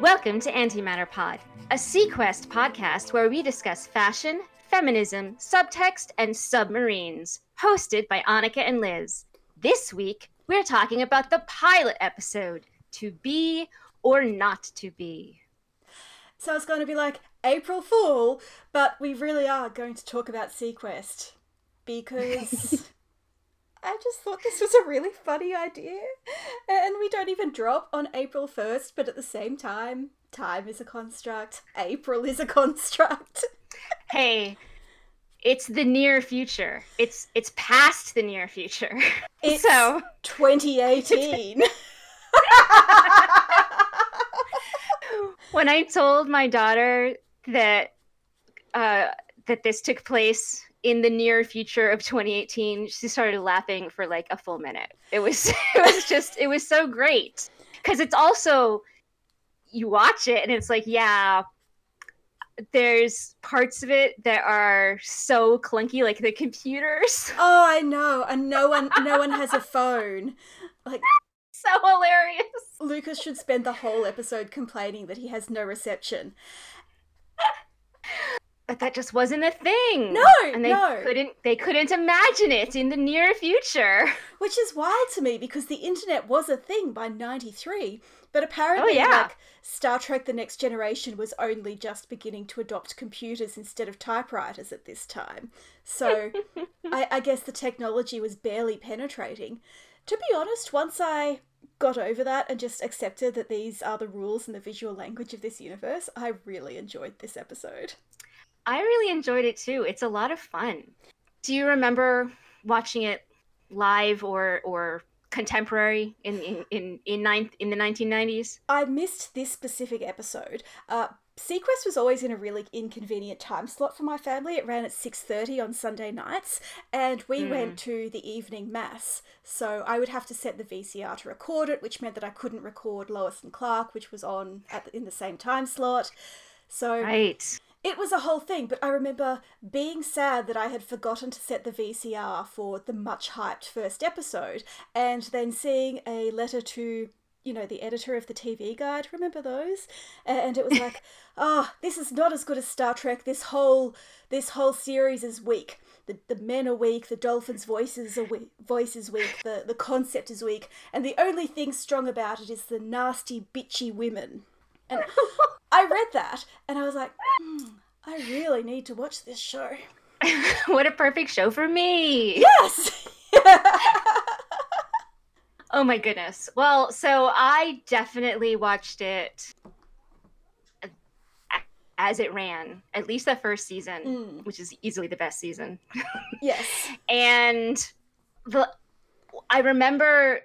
Welcome to Antimatter Pod, a SeaQuest podcast where we discuss fashion, feminism, subtext, and submarines. Hosted by Annika and Liz. This week, we're talking about the pilot episode To Be or Not to Be. So it's going to be like April Fool, but we really are going to talk about SeaQuest because I just thought this was a really funny idea. And we don't even drop on April 1st, but at the same time, time is a construct, April is a construct. hey, it's the near future. It's it's past the near future. It's so 2018. when I told my daughter that uh, that this took place in the near future of 2018, she started laughing for like a full minute. It was it was just it was so great because it's also you watch it and it's like yeah there's parts of it that are so clunky like the computers oh, I know. And no one no one has a phone. Like so hilarious Lucas should spend the whole episode complaining that he has no reception. But that just wasn't a thing No, and they no. couldn't they couldn't imagine it in the near future Which is wild to me because the internet was a thing by 93, but apparently, Oh, yeah. like, Star Trek The Next Generation was only just beginning to adopt computers instead of typewriters at this time. So I, I guess the technology was barely penetrating. To be honest, once I got over that and just accepted that these are the rules and the visual language of this universe, I really enjoyed this episode. I really enjoyed it too. It's a lot of fun. Do you remember watching it live or or contemporary in in in in, ninth, in the 1990s? I missed this specific episode. Uh, SeaQuest was always in a really inconvenient time slot for my family. It ran at six thirty on Sunday nights, and we went to the evening mass. So I would have to set the VCR to record it, which meant that I couldn't record Lois and Clark, which was on at the, in the same time slot. So Right. It was a whole thing, but I remember being sad that I had forgotten to set the VCR for the much hyped first episode, and then seeing a letter to, you know, the editor of the TV guide. Remember those? And it was like, oh, this is not as good as Star Trek. This whole this whole series is weak. The, the men are weak, the dolphins' voices are weak, voice is weak, the, the concept is weak, and the only thing strong about it is the nasty, bitchy women. And I read that and I was like, hmm, I really need to watch this show. what a perfect show for me. Yes! Oh my goodness. Well, so I definitely watched it as it ran, at least the first season, Mm. which is easily the best season. yes. and the I remember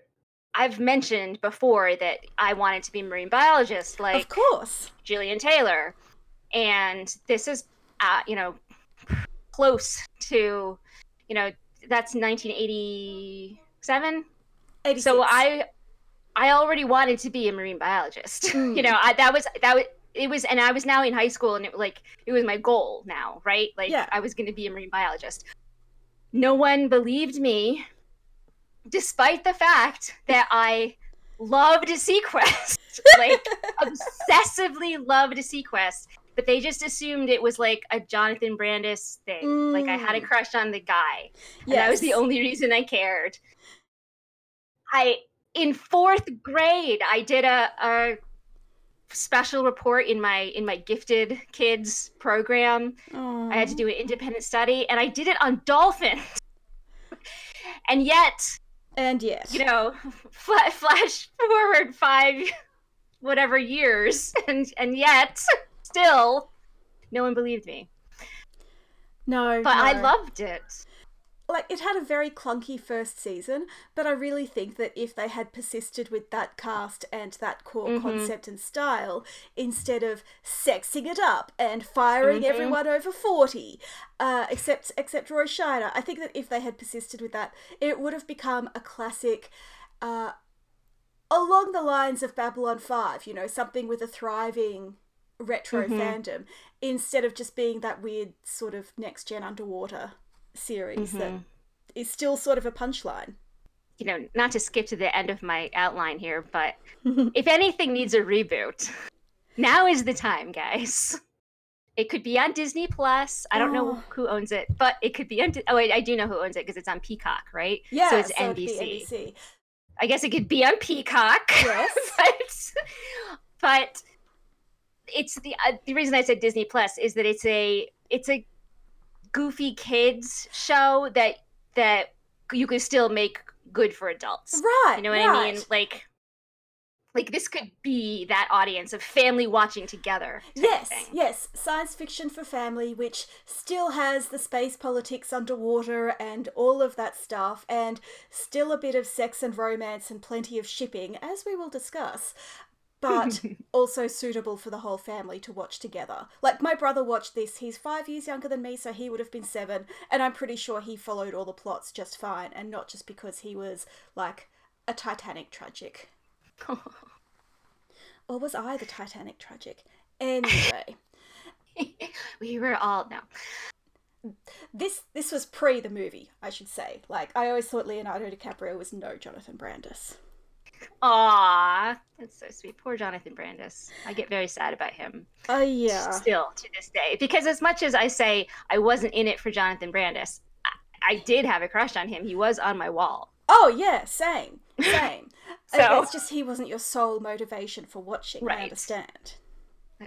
I've mentioned before that I wanted to be a marine biologist, like of course. Gillian Taylor, and this is, uh, you know, close to, you know, that's 1987. 86. So I, I already wanted to be a marine biologist. you know, I, that was that was it was, and I was now in high school, and it like it was my goal now, right? Like Yeah. I was going to be a marine biologist. No one believed me, despite the fact that I loved SeaQuest, like obsessively loved SeaQuest. But they just assumed it was like a Jonathan Brandis thing. Like I had a Mm. crush on the guy. And that was the only reason I cared. I in fourth grade I did a, a special report in my in my gifted kids program. I had to do an independent study and I did it on dolphins. and yet, And yes. you know, fla- flash forward 5 whatever years and and yet still no one believed me. no. But I loved it. Like it had a very clunky first season, but I really think that if they had persisted with that cast and that core Mhm. concept and style, instead of sexing it up and firing Mhm. everyone over forty, uh, except except Roy Scheider, I think that if they had persisted with that, it would have become a classic. Uh, along the lines of Babylon 5, you know, something with a thriving retro Mhm. fandom instead of just being that weird sort of next gen underwater series that Mhm. is still sort of a punchline. you know, not to skip to the end of my outline here, but if anything needs a reboot, now is the time, guys. It could be on Disney Plus. I don't know Oh. who owns it, but it could be on. Di- oh, wait, I do know who owns it because it's on Peacock, right? Yeah, so it's it'd NBC. NBC. I guess it could be on Peacock. Yes. but, but it's the uh, the reason I said Disney Plus is that it's a it's a goofy kids show that that you could still make good for adults. Right. You know what right. I mean? Like like this could be that audience of family watching together. Yes, yes, science fiction for family, which still has the space politics underwater and all of that stuff, and still a bit of sex and romance and plenty of shipping, as we will discuss, but also suitable for the whole family to watch together. Like, my brother watched this, he's five years younger than me, so he would have been seven, and I'm pretty sure he followed all the plots just fine, and not just because he was, like, a Titanic tragic. Or was I the Titanic tragic? Anyway. we were all no. this this was pre the movie, I should say. Like I always thought Leonardo DiCaprio was no Jonathan Brandis. Aw, that's so sweet. Poor Jonathan Brandis. I get very sad about him. Oh yeah. still to this day because as much as i say i wasn't in it for jonathan brandis i, I did have a crush on him he was on my wall Oh yeah, same, same. Uh, So- it's just he wasn't your sole motivation for watching. I Right. understand.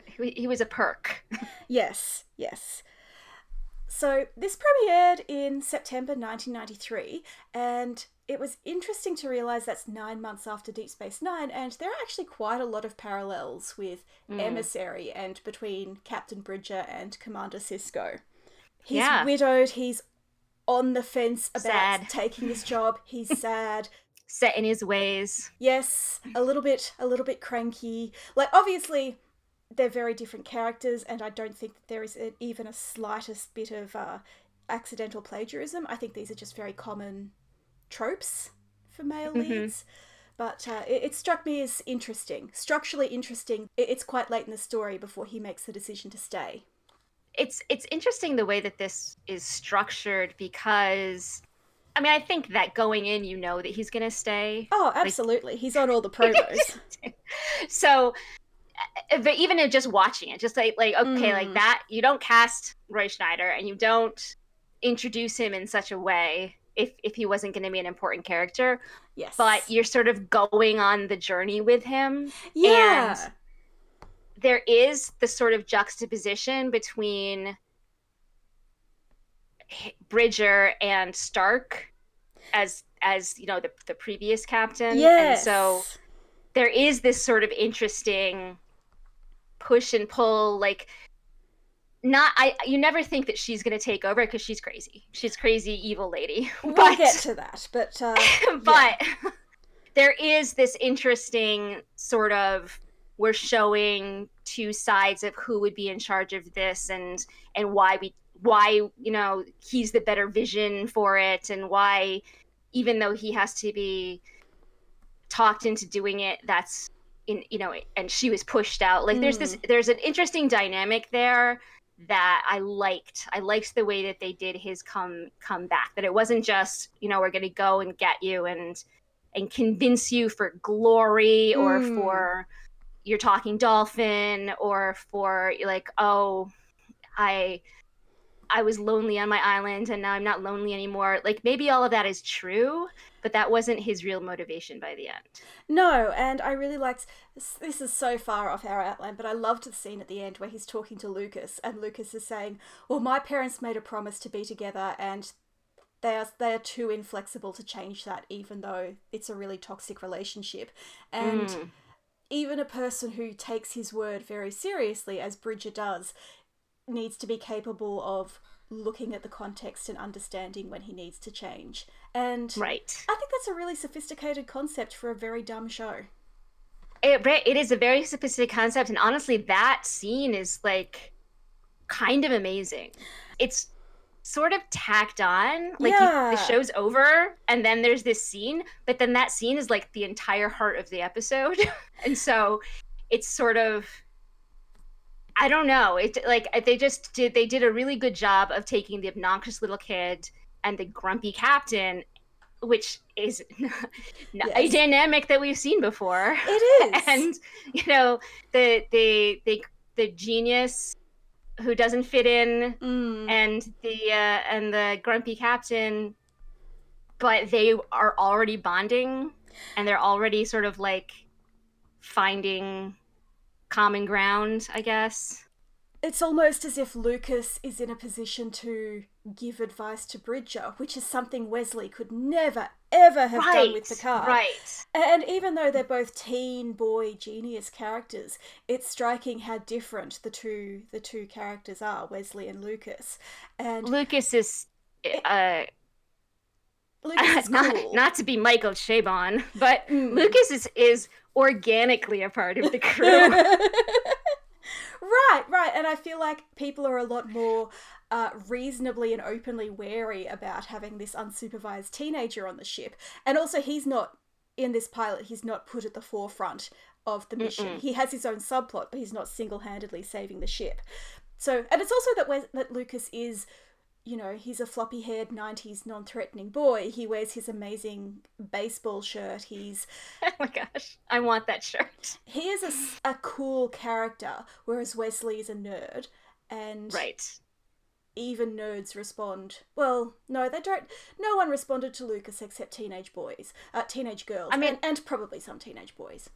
he, he was a perk Yes, yes. So this premiered in September 1993, and it was interesting to realize that's nine months after Deep Space Nine, and there are actually quite a lot of parallels with Mm. Emissary and between Captain Bridger and Commander Sisko. He's Yeah. widowed. He's on the fence about Sad. taking this job. He's sad. set in his ways yes a little bit a little bit cranky like obviously they're very different characters and i don't think that there is a, even a slightest bit of uh, accidental plagiarism. I think these are just very common tropes for male Mhm. leads. But uh, it, it struck me as interesting structurally interesting. It- it's quite late in the story before he makes the decision to stay. It's it's interesting the way that this is structured because i mean i think that going in you know that he's gonna stay. Oh absolutely. He's on all the promos. So but even in just watching it just like like okay like Mm. that you don't cast roy scheider and you don't introduce him in such a way if if he wasn't going to be an important character yes. but you're sort of going on the journey with him. Yeah. there is the sort of juxtaposition between Bridger and Stark as as you know the the previous captain. Yes and so there is this sort of interesting push and pull like not i you never think that she's going to take over because she's crazy. She's crazy evil lady. We'll but get to that but uh, but there is this interesting sort of we're showing two sides of who would be in charge of this and and why we why you know he's the better vision for it and why even though he has to be talked into doing it that's in you know and she was pushed out like there's this there's an interesting dynamic there that I liked. I liked the way that they did his come come back. That it wasn't just you know we're going to go and get you and and convince you for glory or Mm. for you're talking dolphin or for like oh I I was lonely on my island and now I'm not lonely anymore. Like maybe all of that is true, but that wasn't his real motivation by the end. No, and I really liked this, this is so far off our outline, but I loved the scene at the end where he's talking to Lucas and Lucas is saying, "Well, my parents made a promise to be together and they are they are too inflexible to change that even though it's a really toxic relationship." And Mm. even a person who takes his word very seriously as Bridger does needs to be capable of looking at the context and understanding when he needs to change. And Right. I think that's a really sophisticated concept for a very dumb show. it, it is a very sophisticated concept and honestly that scene is like kind of amazing it's sort of tacked on like you- the show's over and then there's this scene but then that scene is like the entire heart of the episode and so it's sort of i don't know it like they just did they did a really good job of taking the obnoxious little kid and the grumpy captain which is Yes. a dynamic that we've seen before. It is. and you know the the the the genius who doesn't fit in Mm. and the uh, and the grumpy captain but they are already bonding and they're already sort of like finding common ground i guess it's almost as if Lucas is in a position to give advice to Bridger, which is something Wesley could never, ever have done with Picard. right And even though they're both teen boy genius characters, it's striking how different the two the two characters are, Wesley and Lucas. And lucas is uh Lucas is not, cool. not to be michael chabon but Mm. lucas is is organically a part of the crew right, right. And I feel like people are a lot more uh, reasonably and openly wary about having this unsupervised teenager on the ship. And also, he's not, in this pilot, he's not put at the forefront of the mission. Mm-mm. He has his own subplot, but he's not single handedly saving the ship. So, and it's also that, that Lucas is. You know, he's a floppy haired 90s non threatening boy. He wears his amazing baseball shirt. He's oh my gosh i want that shirt he is a, a cool character, whereas Wesley is a nerd, and right even nerds respond. Well, no, they don't. No one responded to Lucas except teenage boys, uh, teenage girls, I mean- and, and probably some teenage boys.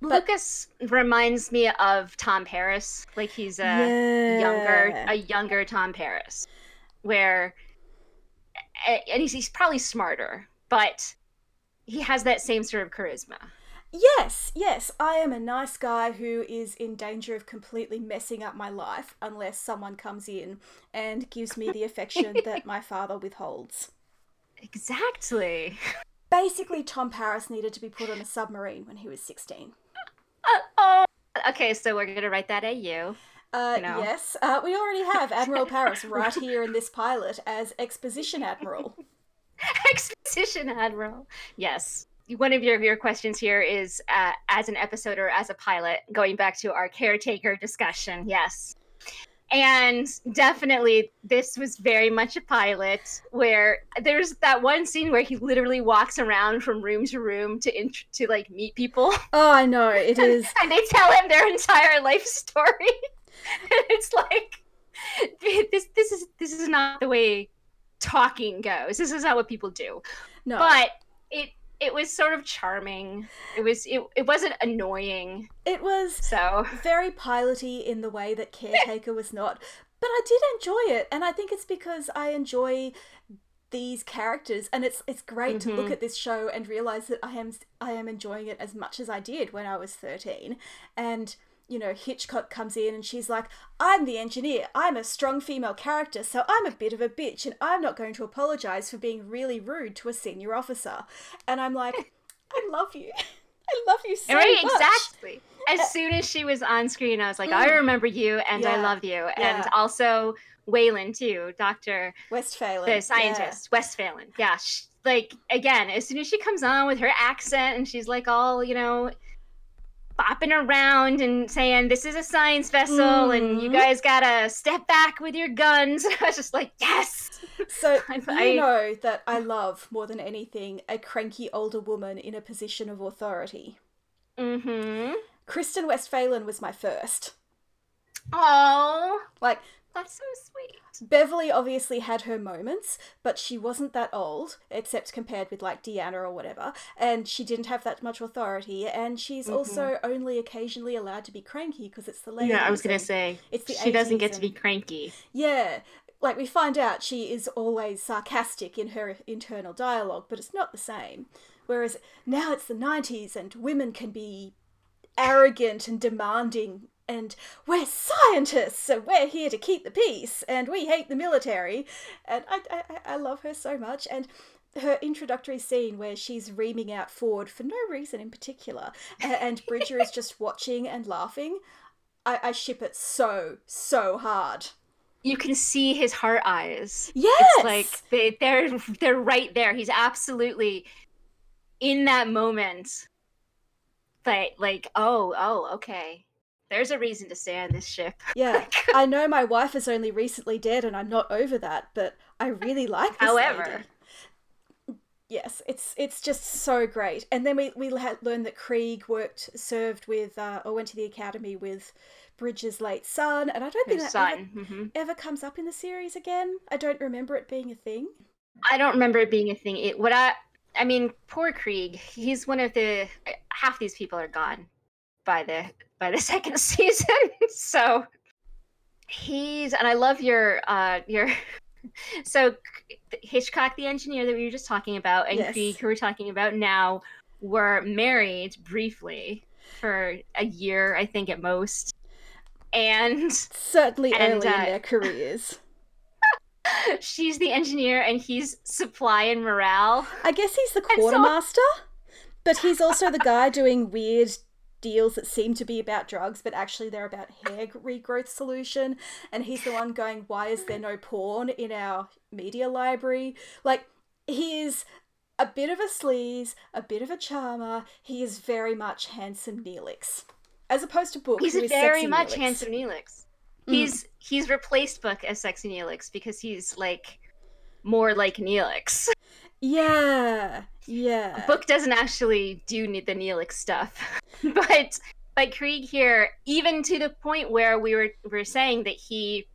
Lucas reminds me of Tom Paris. Like he's a younger, a younger Tom Paris, where, and he's, he's probably smarter, but he has that same sort of charisma. Yes, yes, I am a nice guy who is in danger of completely messing up my life unless someone comes in and gives me the affection that my father withholds. Exactly. Basically, Tom Paris needed to be put on a submarine when he was 16. Uh, oh, okay. So we're gonna write that at you. Uh, No. Yes, uh, we already have Admiral Paris right here in this pilot as Exposition Admiral. Exposition Admiral. Yes. One of your, your questions here is uh, as an episode or as a pilot, going back to our caretaker discussion. Yes. And definitely, this was very much a pilot where there's that one scene where he literally walks around from room to room to int- to like meet people, Oh, I know, it is. and they tell him their entire life story. it's like this this is this is not the way talking goes. This is not what people do No. but it it was sort of charming. It was it, it wasn't annoying. it was So very piloty in the way that Caretaker was not, but I did enjoy it, and I think it's because I enjoy these characters, and it's it's great to look Mhm. at this show and realize that I am I am enjoying it as much as I did when I was thirteen, and. You know, Hitchcock comes in and she's like, I'm the engineer. I'm a strong female character, so I'm a bit of a bitch, and I'm not going to apologize for being really rude to a senior officer. And I'm like, I love you. I love you so right, much. exactly. As soon as she was on screen, I was like, I Mm. remember you and I love you. And yeah. also Wayland too, Doctor Westphalen. the yeah. scientist, Westphalen. Yeah, sh like again, as soon as she comes on with her accent and she's like all you know bopping around and saying this is a science vessel and you Mhm. guys gotta step back with your guns i was just like yes So I- you know that I love more than anything a cranky older woman in a position of authority. mm-hmm Kristen Westphalen was my first. oh Like that's so sweet Beverly obviously had her moments, but she wasn't that old, except compared with like Deanna or whatever, and she didn't have that much authority, and she's also only occasionally allowed to be cranky because it's the. Mm-hmm. yeah i was gonna say it's the she doesn't 80s get to be cranky Yeah, like we find out she is always sarcastic in her internal dialogue, but it's not the same. Whereas now it's the 90s and women can be arrogant and demanding, and we're scientists, so we're here to keep the peace, and we hate the military. And I, I, I- I love her so much. And her introductory scene where she's reaming out Ford for no reason in particular, and Bridger is just watching and laughing. I, I ship it so, so hard. you can see his heart eyes Yes! it's like they, they're they're right there he's absolutely in that moment but like oh oh okay there's a reason to stay on this ship Yeah, I know my wife is only recently dead and I'm not over that, but I really like this However. lady. yes, it's it's just so great. And then we we learned that Krieg worked served with uh, or went to the academy with Bridger's late son, and I don't think His that ever, son. hmm ever comes up in the series again. I don't remember it being a thing. I don't remember it being a thing. It, what I, I mean, poor Krieg. He's one of the half these people are gone by the by the second season. so he's and I love your uh your so Hitchcock, the engineer that we were just talking about, and Yes. Krieg, who we're talking about now, were married briefly for a year, I think at most. And Certainly And, early in uh, their careers. she's the engineer, and he's supply and morale. I guess he's the and so- quartermaster, but he's also the guy doing weird deals that seem to be about drugs, but actually they're about hair regrowth solution. And he's the one going, "Why is there no porn in our media library?" Like he is a bit of a sleaze, a bit of a charmer. He is very much handsome Neelix, as opposed to Book. He's very much Neelix. handsome Neelix. Mm. He's he's replaced Book as sexy Neelix because he's like more like Neelix. Yeah, yeah. Book doesn't actually do the Neelix stuff, but like Krieg here, even to the point where we were we were saying that he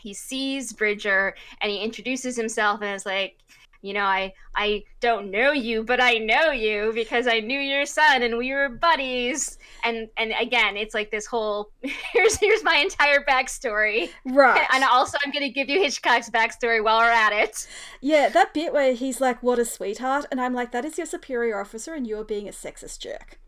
he sees Bridger and he introduces himself and is like, you know, I I don't know you, but I know you because I knew your son and we were buddies. And and again, it's like this whole here's here's my entire backstory, right. and also I'm gonna give you Hitchcock's backstory while we're at it. Yeah, that bit where he's like, "What a sweetheart," and I'm like, "That is your superior officer, and you're being a sexist jerk."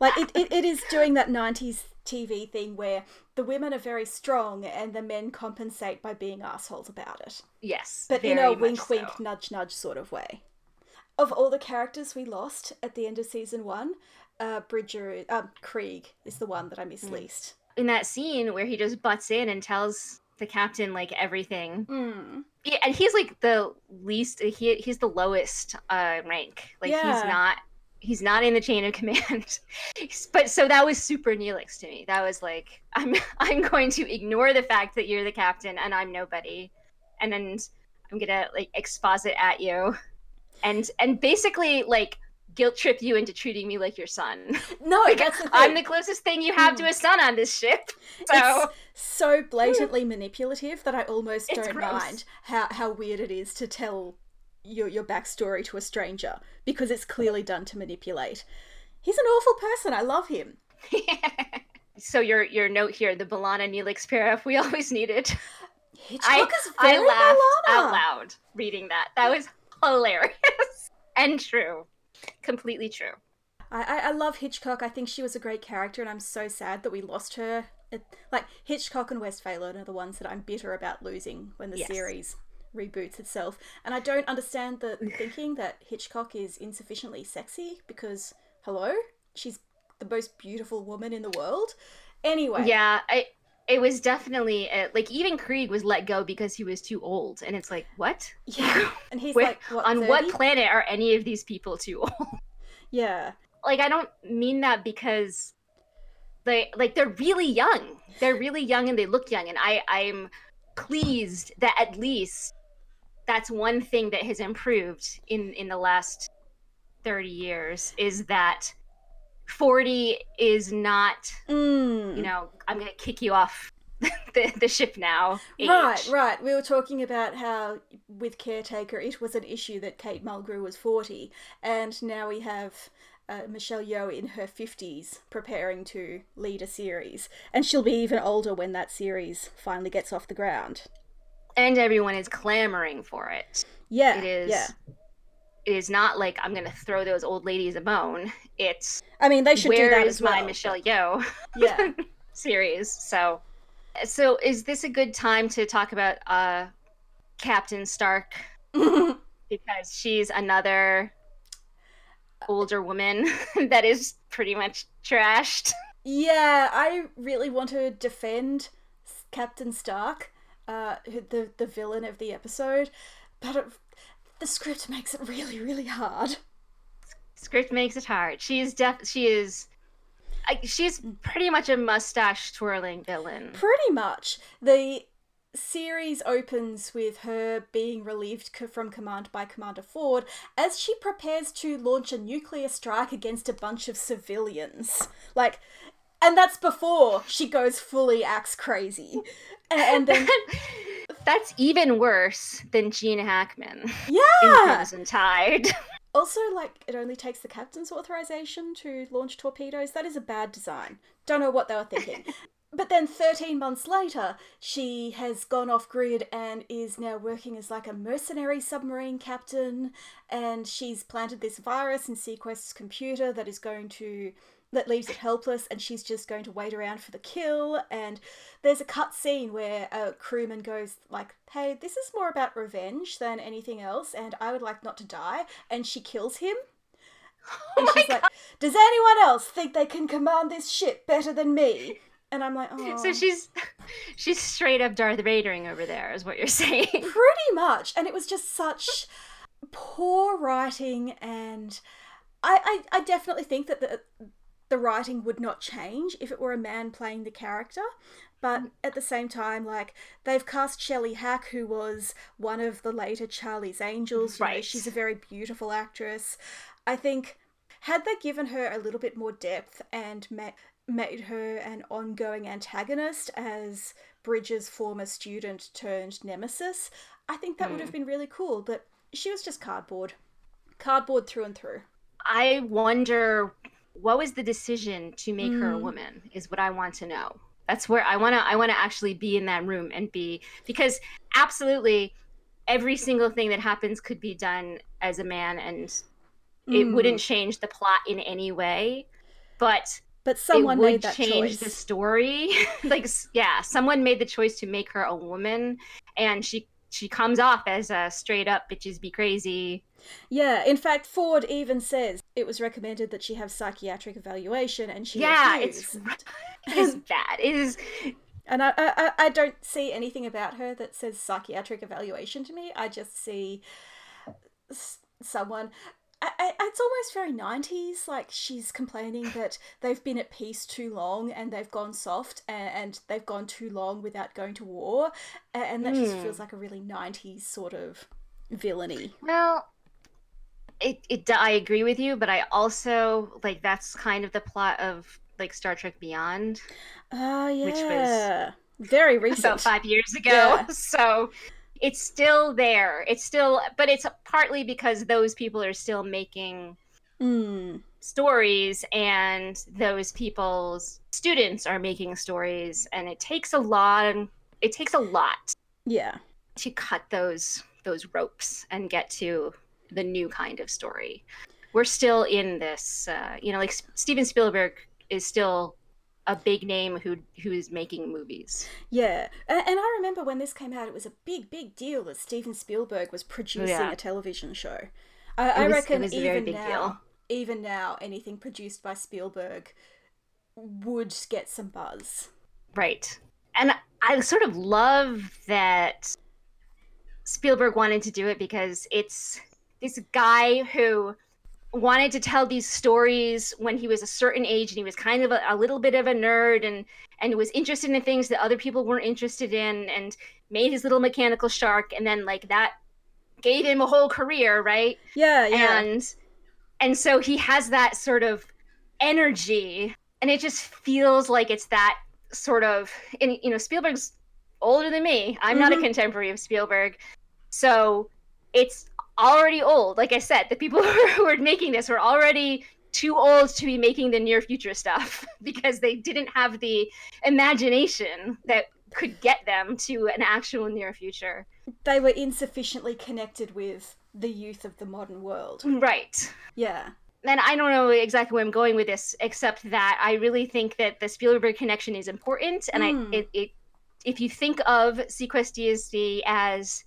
Like it, it, it is doing that '90s TV thing where the women are very strong and the men compensate by being assholes about it, Yes, but in a wink, so. wink, nudge, nudge sort of way. Of all the characters we lost at the end of season one, uh, Bridger, um, Krieg is the one that I miss Mm. least. in that scene where he just butts in and tells the captain like everything. Mm. Yeah, and he's like the least. He he's the lowest uh, rank. Like he's not. He's not in the chain of command. but so that was super Neelix to me. That was like I'm I'm going to ignore the fact that you're the captain and I'm nobody, and then I'm gonna like exposit at you, and and basically like guilt trip you into treating me like your son. No, Like, that's the thing. I'm the closest thing you have to a hmm. son on this ship. So it's so blatantly manipulative that I almost It's don't gross. mind how, how weird it is to tell your your backstory to a stranger because it's clearly done to manipulate. He's an awful person. I love him. so your your note here, the B'Elanna Neelix pair we always needed. Hitchcock is I very laughed Milana. out loud reading that. That was hilarious and true, completely true. I, I I love Hitchcock. I think she was a great character, and I'm so sad that we lost her. It, like Hitchcock and Westphalen are the ones that I'm bitter about losing when the Yes. series reboots itself. And I don't understand the thinking that Hitchcock is insufficiently sexy because hello, she's the most beautiful woman in the world. Anyway, Yeah, I. It was definitely uh like even Krieg was let go because he was too old, and it's like what? yeah, and he's Where- like what, On what planet are any of these people too old? Yeah, like I don't mean that because they like they're really young. They're really young and they look young and I I'm pleased that at least that's one thing that has improved in in the last 30 years is that 40 is not, mm. you know, I'm going to kick you off the, the ship now. age. Right, right. We were talking about how with Caretaker it was an issue that Kate Mulgrew was 40, and now we have uh, Michelle Yeoh in her 50s preparing to lead a series. And she'll be even older when that series finally gets off the ground. And everyone is clamoring for it. Yeah, It is yeah. it is not like I'm going to throw those old ladies a bone. It's I mean, they should do where that is as well. my Michelle Yeoh Yeah. series? So, so is this a good time to talk about uh, Captain Stark because she's another older woman that is pretty much trashed? Yeah, I really want to defend Captain Stark, uh, the the villain of the episode, but it, the script makes it really, really hard. Script makes it hard. She is def. She is. She's pretty much a mustache twirling villain. Pretty much the series opens with her being relieved from command by Commander Ford as she prepares to launch a nuclear strike against a bunch of civilians. Like, and that's before she goes fully axe crazy. And, and then, That's even worse than Gene Hackman in yeah! Crimson Tide. Also, like, it only takes the captain's authorization to launch torpedoes. That is a bad design. Don't know what they were thinking. but then 13 months later, she has gone off grid and is now working as like a mercenary submarine captain. And she's planted this virus in SeaQuest's computer that is going to. That leaves it helpless, and she's just going to wait around for the kill. And there's a cut scene where a crewman goes like, "Hey, this is more about revenge than anything else, and I would like not to die." And she kills him. And oh she's like, "Does anyone else think they can command this ship better than me?" And I'm like, "Oh." So she's she's straight up Darth Vadering over there, is what you're saying. pretty much, and it was just such poor writing, and I, I, I definitely think that the the writing would not change if it were a man playing the character. But mm. at the same time, like they've cast Shelley Hack, who was one of the later Charlie's Angels. You know, Right. she's a very beautiful actress. I think had they given her a little bit more depth and ma- made her an ongoing antagonist as Bridger's former student turned nemesis, I think that would hmm. have been really cool. But she was just cardboard, cardboard through and through. I wonder what was the decision to make her a Mm. woman is what I want to know. That's where I want to I want to actually be in that room and be because absolutely every single thing that happens could be done as a man and it Mm. wouldn't change the plot in any way. But But someone it would made that change choice. the story. like yeah, someone made the choice to make her a woman and she she comes off as a straight up bitches be crazy. Yeah, in fact, Ford even says it was recommended that she have psychiatric evaluation, and she yeah, refused. it is bad. It is And I, I- I don't see anything about her that says psychiatric evaluation to me. I just see someone. I, I, it's almost very 90s. Like she's complaining that they've been at peace too long and they've gone soft and, they've gone too long without going to war. And that just Hmm. feels like a really 90s sort of villainy. Well, it, it I agree with you, but I also like that's kind of the plot of like Star Trek Beyond Oh, yeah. Which was very recent. about five years ago. Yeah. So it's still there. It's still, but it's partly because those people are still making Mm. stories and those people's students are making stories and it takes a lot it takes a lot Yeah. to cut those those ropes and get to the new kind of story. We're still in this, uh, you know, like Steven Spielberg is still a big name who who is making movies. Yeah, and, and I remember when this came out, it was a big, big deal that Steven Spielberg was producing Yeah. a television show. I, I was- reckon even now, deal. even now, anything produced by Spielberg would get some buzz. Right. And I sort of love that Spielberg wanted to do it because it's this guy who wanted to tell these stories when he was a certain age and he was kind of a, a little bit of a nerd and and was interested in things that other people weren't interested in and made his little mechanical shark. And then like that gave him a whole career right? Yeah, yeah, and and so he has that sort of energy. And it just feels like it's that sort of and you know spielberg's older than me. I'm not a Mhm. contemporary of spielberg. So it's already old. Like i said the people who were making this were already too old to be making the near future stuff because they didn't have the imagination that could get them to an actual near future. They were insufficiently connected with the youth of the modern world. right. Yeah, and I don't know exactly where I'm going with this, except that I really think that the Spielberg connection is important, and Mm. I it, it if you think of SeaQuest DSV as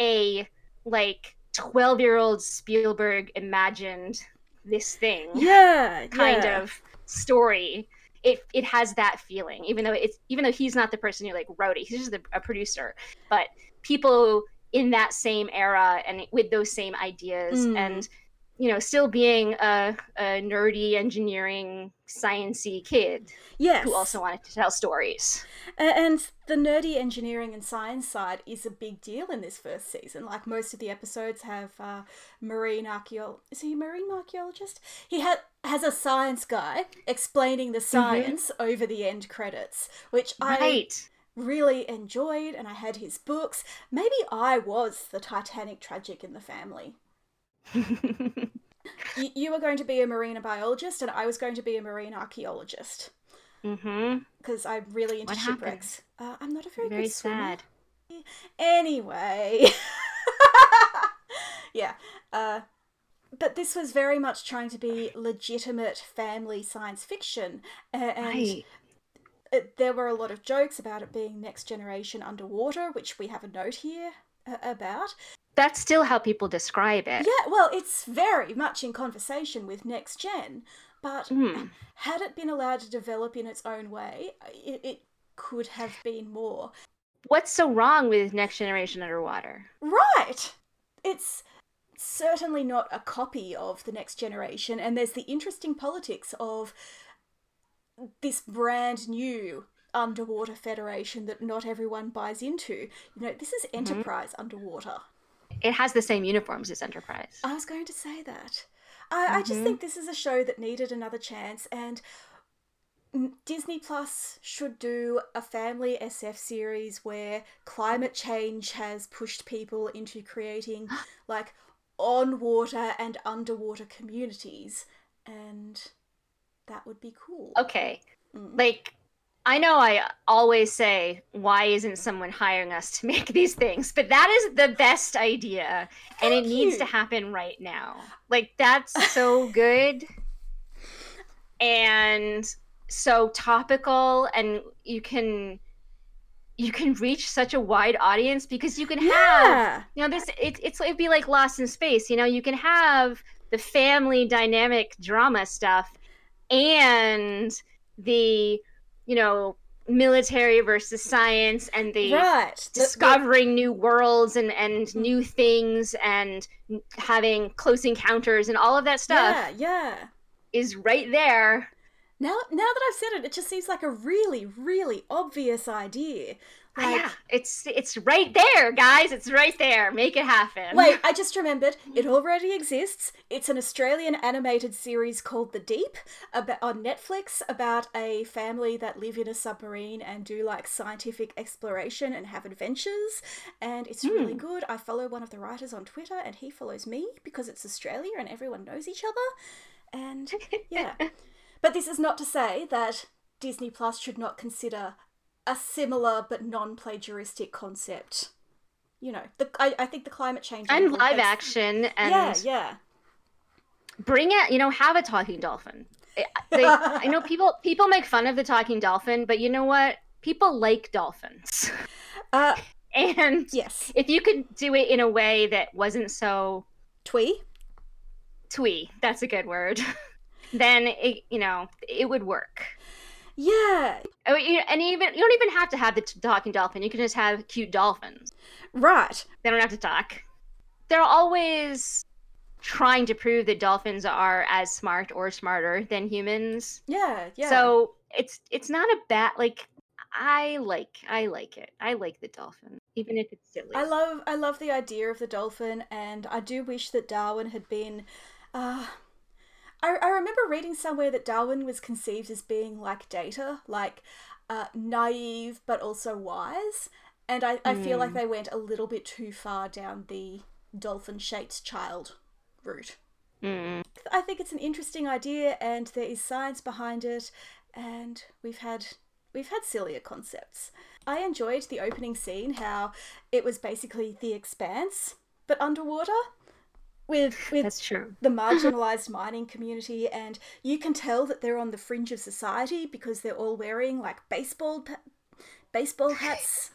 a like 12 year old Spielberg imagined this thing yeah, kind yeah. of story. It, it has that feeling, even though it's even though he's not the person who like wrote it, he's just a, a producer. But people in that same era and with those same ideas Mm. and you know, still being a, a nerdy engineering sciency kid Yes. who also wanted to tell stories. And the nerdy engineering and science side is a big deal in this first season. Like most of the episodes have uh, marine archaeologist. Is he a marine archaeologist? He ha- has a science guy explaining the science over the end credits, which I really enjoyed. And I had his books. Maybe I was the Titanic tragic in the family. Y- you were going to be a marine biologist, and I was going to be a marine archaeologist mm-hmm. because I'm really into What shipwrecks. Uh, I'm not a very, Very good swimmer. sad. Anyway. yeah. Uh, but this was very much trying to be legitimate family science fiction. And Right. it, there were a lot of jokes about it being next generation underwater, which we have a note here uh, about. That's still how people describe it. Yeah, well, it's very much in conversation with next gen, but Hmm. had it been allowed to develop in its own way, it, it could have been more. What's so wrong with Next Generation Underwater? Right! It's certainly not a copy of the next generation, and there's the interesting politics of this brand new underwater federation that not everyone buys into. You know, this is Enterprise underwater. It has the same uniforms as Enterprise. I was going to say that. I, I just Mhm. think this is a show that needed another chance, and Disney Plus should do a family SF series where climate change has pushed people into creating like on water and underwater communities, and that would be cool. Okay. Mm. Like, I know I always say, why isn't someone hiring us to make these things? But that is the best idea. and it Thank needs to happen right now. Like, that's so good. And so topical, and you can. You can reach such a wide audience because you can have Yeah, you know this it, it's it'd be like lost in space you know you can have the family dynamic drama stuff and the you know military versus science and the right. The- the- discovering new worlds and and new things and having close encounters and all of that stuff Yeah, yeah. is right there Now, now that I've said it, it just seems like a really, really obvious idea. Ah, Like, yeah it's it's right there guys it's right there make it happen Wait, I just remembered. It already exists. It's an Australian animated series called The Deep about, on Netflix about a family that live in a submarine and do like scientific exploration and have adventures. And it's really Hmm. good. I follow one of the writers on Twitter and he follows me because it's Australia and everyone knows each other. And yeah. but this is not to say that Disney Plus should not consider a similar but non plagiaristic concept. You know, the, I, I think the climate change and live has- action and yeah, yeah. bring it you know have a talking dolphin I- they, I know people people make fun of the talking dolphin but you know what people like dolphins Uh, and yes. if you could do it in a way that wasn't so Twee. twee that's a good word then it you know it would work Yeah. Oh, you- and even you don't even have to have the talking dolphin you can just have cute dolphins Right. they don't have to talk they're always trying to prove that dolphins are as smart or smarter than humans Yeah, yeah. So it's it's not a bad like I like I like it. I like the dolphin, even if it's silly. I love I love the idea of the dolphin, and I do wish that Darwin had been. Uh, I I remember reading somewhere that Darwin was conceived as being like Data, like uh, naive but also wise, and I, I feel like Hmm. they went a little bit too far down the dolphin-shaped child route. Mm. I think it's an interesting idea, and there is science behind it, and we've had we've had sillier concepts. I enjoyed the opening scene, how it was basically the expanse, but underwater, with with That's true. the marginalized mining community, and you can tell that they're on the fringe of society because they're all wearing like baseball pa- baseball hats.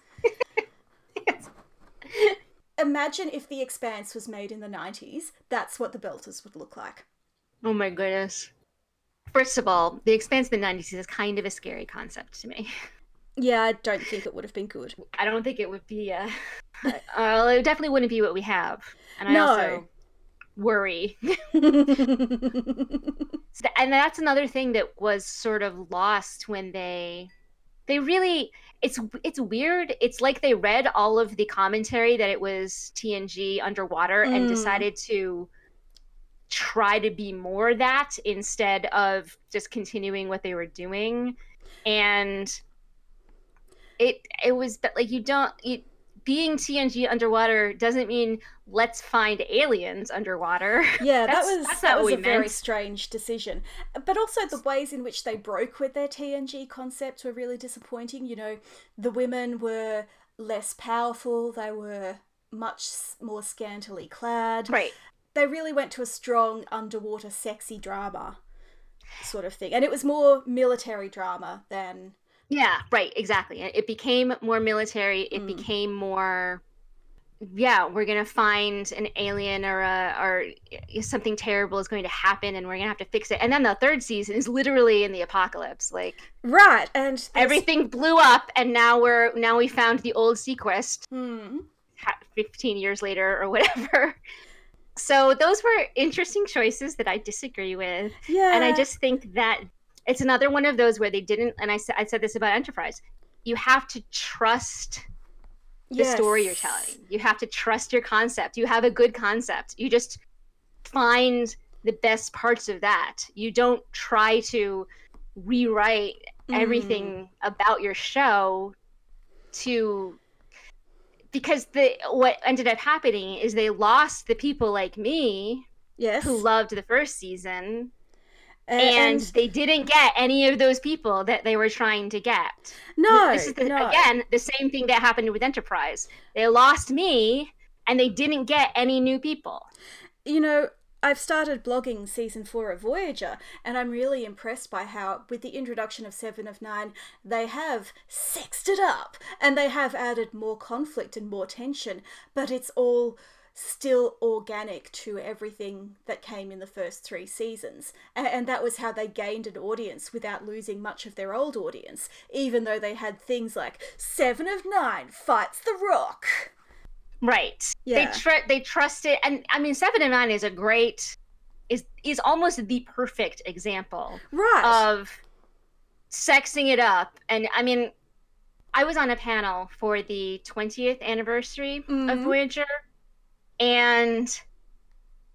Imagine if the expanse was made in the 90s. That's what the belters would look like. Oh my goodness. First of all, the expanse in the '90s is kind of a scary concept to me. Yeah, I don't think it would have been good. I don't think it would be. Uh, uh, it definitely wouldn't be what we have. And I No. also worry. and that's another thing that was sort of lost when they they really it's it's weird. It's like they read all of the commentary that it was TNG underwater mm. and decided to try to be more that instead of just continuing what they were doing and it it was like you don't you, being TNG underwater doesn't mean let's find aliens underwater. Yeah, that was that was a meant. very strange decision. But also the ways in which they broke with their TNG concept were really disappointing. You know, the women were less powerful. They were much more scantily clad. Right. They really went to a strong underwater sexy drama sort of thing. And it was more military drama than yeah, right, exactly. It became more military. It mm. became more yeah, we're gonna find an alien or a or something terrible is going to happen, and we're gonna have to fix it. And then the third season is literally in the apocalypse, like right, and there's... everything blew up, and now we're now we found the old SeaQuest hmm. fifteen years later or whatever. So those were interesting choices that I disagree with. Yeah, and I just think that it's another one of those where they didn't and I said I said this about Enterprise. You have to trust the yes. story you're telling. You have to trust your concept. You have a good concept. You just find the best parts of that. You don't try to rewrite mm. everything about your show to because the what ended up happening is they lost the people like me yes who loved the first season and, and, they didn't get any of those people that they were trying to get. No, this is the, no. again the same thing that happened with Enterprise. They lost me, and they didn't get any new people. You know, I've started blogging season four of Voyager, and I'm really impressed by how, with the introduction of Seven of Nine, they have sexed it up and they have added more conflict and more tension, but it's all still organic to everything that came in the first three seasons. And that was how they gained an audience without losing much of their old audience, even though they had things like Seven of Nine fights the Rock. Right. Yeah. They tr- they trust it, and I mean, Seven of Nine is a great is is almost the perfect example right. of sexing it up. And I mean, I was on a panel for the 20th anniversary mm-hmm. of Voyager and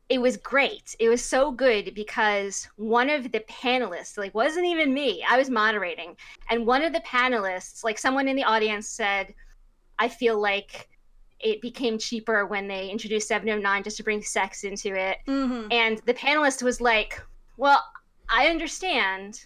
it was great. It was so good because one of the panelists, like, wasn't even me. I was moderating. And one of the panelists, like, someone in the audience said, I feel like it became cheaper when they introduced Seven of Nine just to bring sex into it. Mm-hmm. And the panelist was like, Well, I understand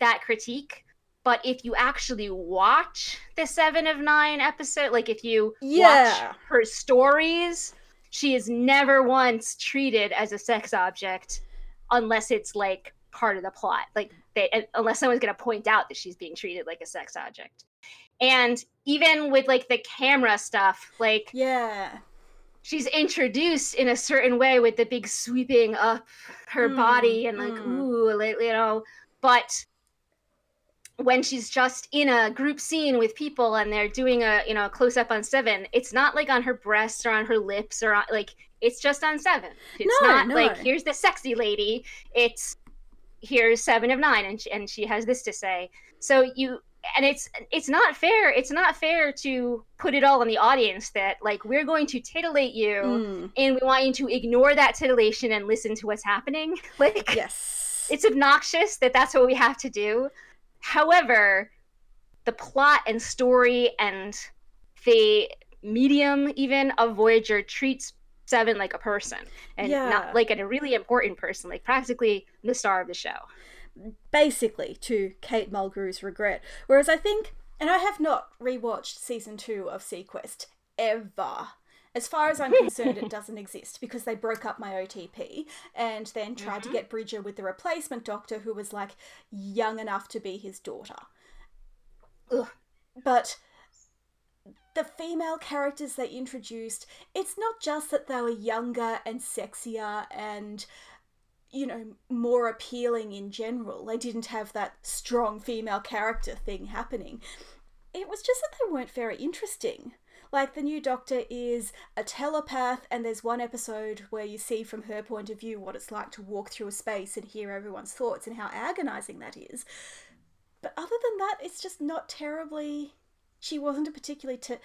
that critique, but if you actually watch the Seven of Nine episode, like if you yeah. watch her stories, she is never once treated as a sex object unless it's like part of the plot like they unless someone's going to point out that she's being treated like a sex object and even with like the camera stuff like yeah she's introduced in a certain way with the big sweeping up her mm, body and like mm. ooh you know but when she's just in a group scene with people and they're doing a you know a close up on seven it's not like on her breasts or on her lips or on, like it's just on seven. It's no, not no. like here's the sexy lady. It's here's seven of nine and she, and she has this to say. So you and it's it's not fair it's not fair to put it all on the audience that like we're going to titillate you mm. and we want you to ignore that titillation and listen to what's happening. Like yes. it's obnoxious that that's what we have to do However, the plot and story and the medium even of Voyager treats Seven like a person and yeah. not like a really important person, like practically the star of the show. Basically, to Kate Mulgrew's regret. Whereas I think, and I have not rewatched season two of seaQuest ever. As far as I'm concerned, it doesn't exist because they broke up my OTP and then tried mm-hmm. to get Bridger with the replacement doctor who was like young enough to be his daughter. Ugh. But the female characters they introduced, it's not just that they were younger and sexier and you know, more appealing in general. They didn't have that strong female character thing happening. It was just that they weren't very interesting. Like the new Doctor is a telepath, and there's one episode where you see from her point of view what it's like to walk through a space and hear everyone's thoughts and how agonizing that is. But other than that, it's just not terribly. She wasn't a particularly t-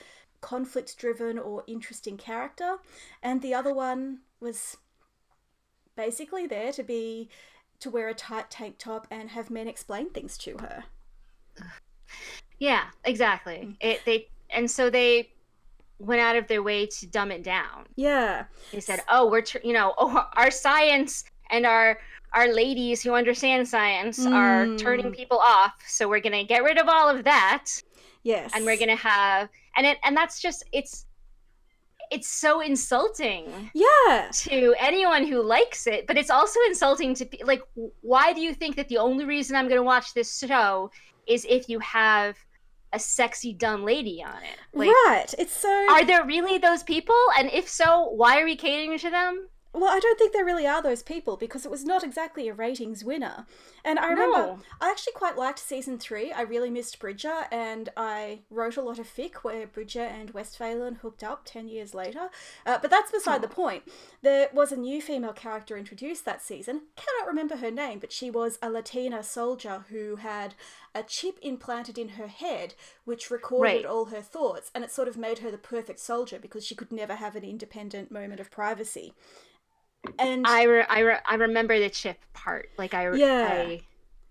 conflict driven or interesting character. And the other one was basically there to be to wear a tight tank top and have men explain things to her. Yeah, exactly. Mm. It they and so they went out of their way to dumb it down. Yeah. They said, "Oh, we're tr- you know, oh, our science and our our ladies who understand science mm. are turning people off, so we're going to get rid of all of that." Yes. And we're going to have and it and that's just it's it's so insulting yeah to anyone who likes it but it's also insulting to like why do you think that the only reason i'm going to watch this show is if you have a sexy dumb lady on it like, right it's so are there really those people and if so why are we catering to them well, I don't think there really are those people because it was not exactly a ratings winner. And I remember no. I actually quite liked season three. I really missed Bridger, and I wrote a lot of fic where Bridger and Westphalen hooked up 10 years later. Uh, but that's beside oh. the point. There was a new female character introduced that season. Cannot remember her name, but she was a Latina soldier who had a chip implanted in her head which recorded right. all her thoughts, and it sort of made her the perfect soldier because she could never have an independent moment of privacy and I re- I, re- I remember the chip part. Like I yeah. I,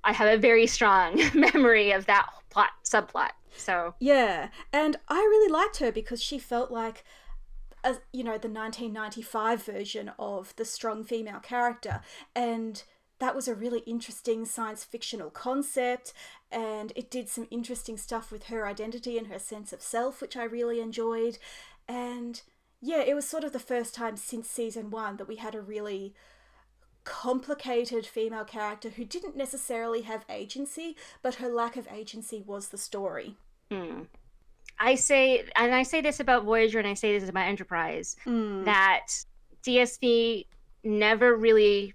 I have a very strong memory of that plot subplot. So yeah, and I really liked her because she felt like a, you know the 1995 version of the strong female character and that was a really interesting science fictional concept and it did some interesting stuff with her identity and her sense of self which I really enjoyed and yeah, it was sort of the first time since season one that we had a really complicated female character who didn't necessarily have agency, but her lack of agency was the story. Mm. I say, and I say this about Voyager, and I say this about Enterprise, mm. that DSV never really,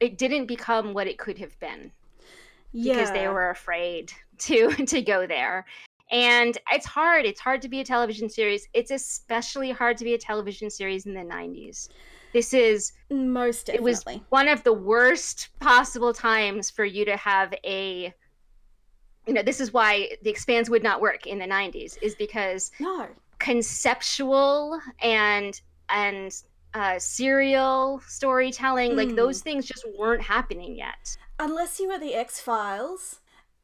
it didn't become what it could have been yeah. because they were afraid to to go there and it's hard it's hard to be a television series it's especially hard to be a television series in the 90s this is most definitely. it was one of the worst possible times for you to have a you know this is why the expanse would not work in the 90s is because no conceptual and and uh, serial storytelling mm. like those things just weren't happening yet unless you were the x files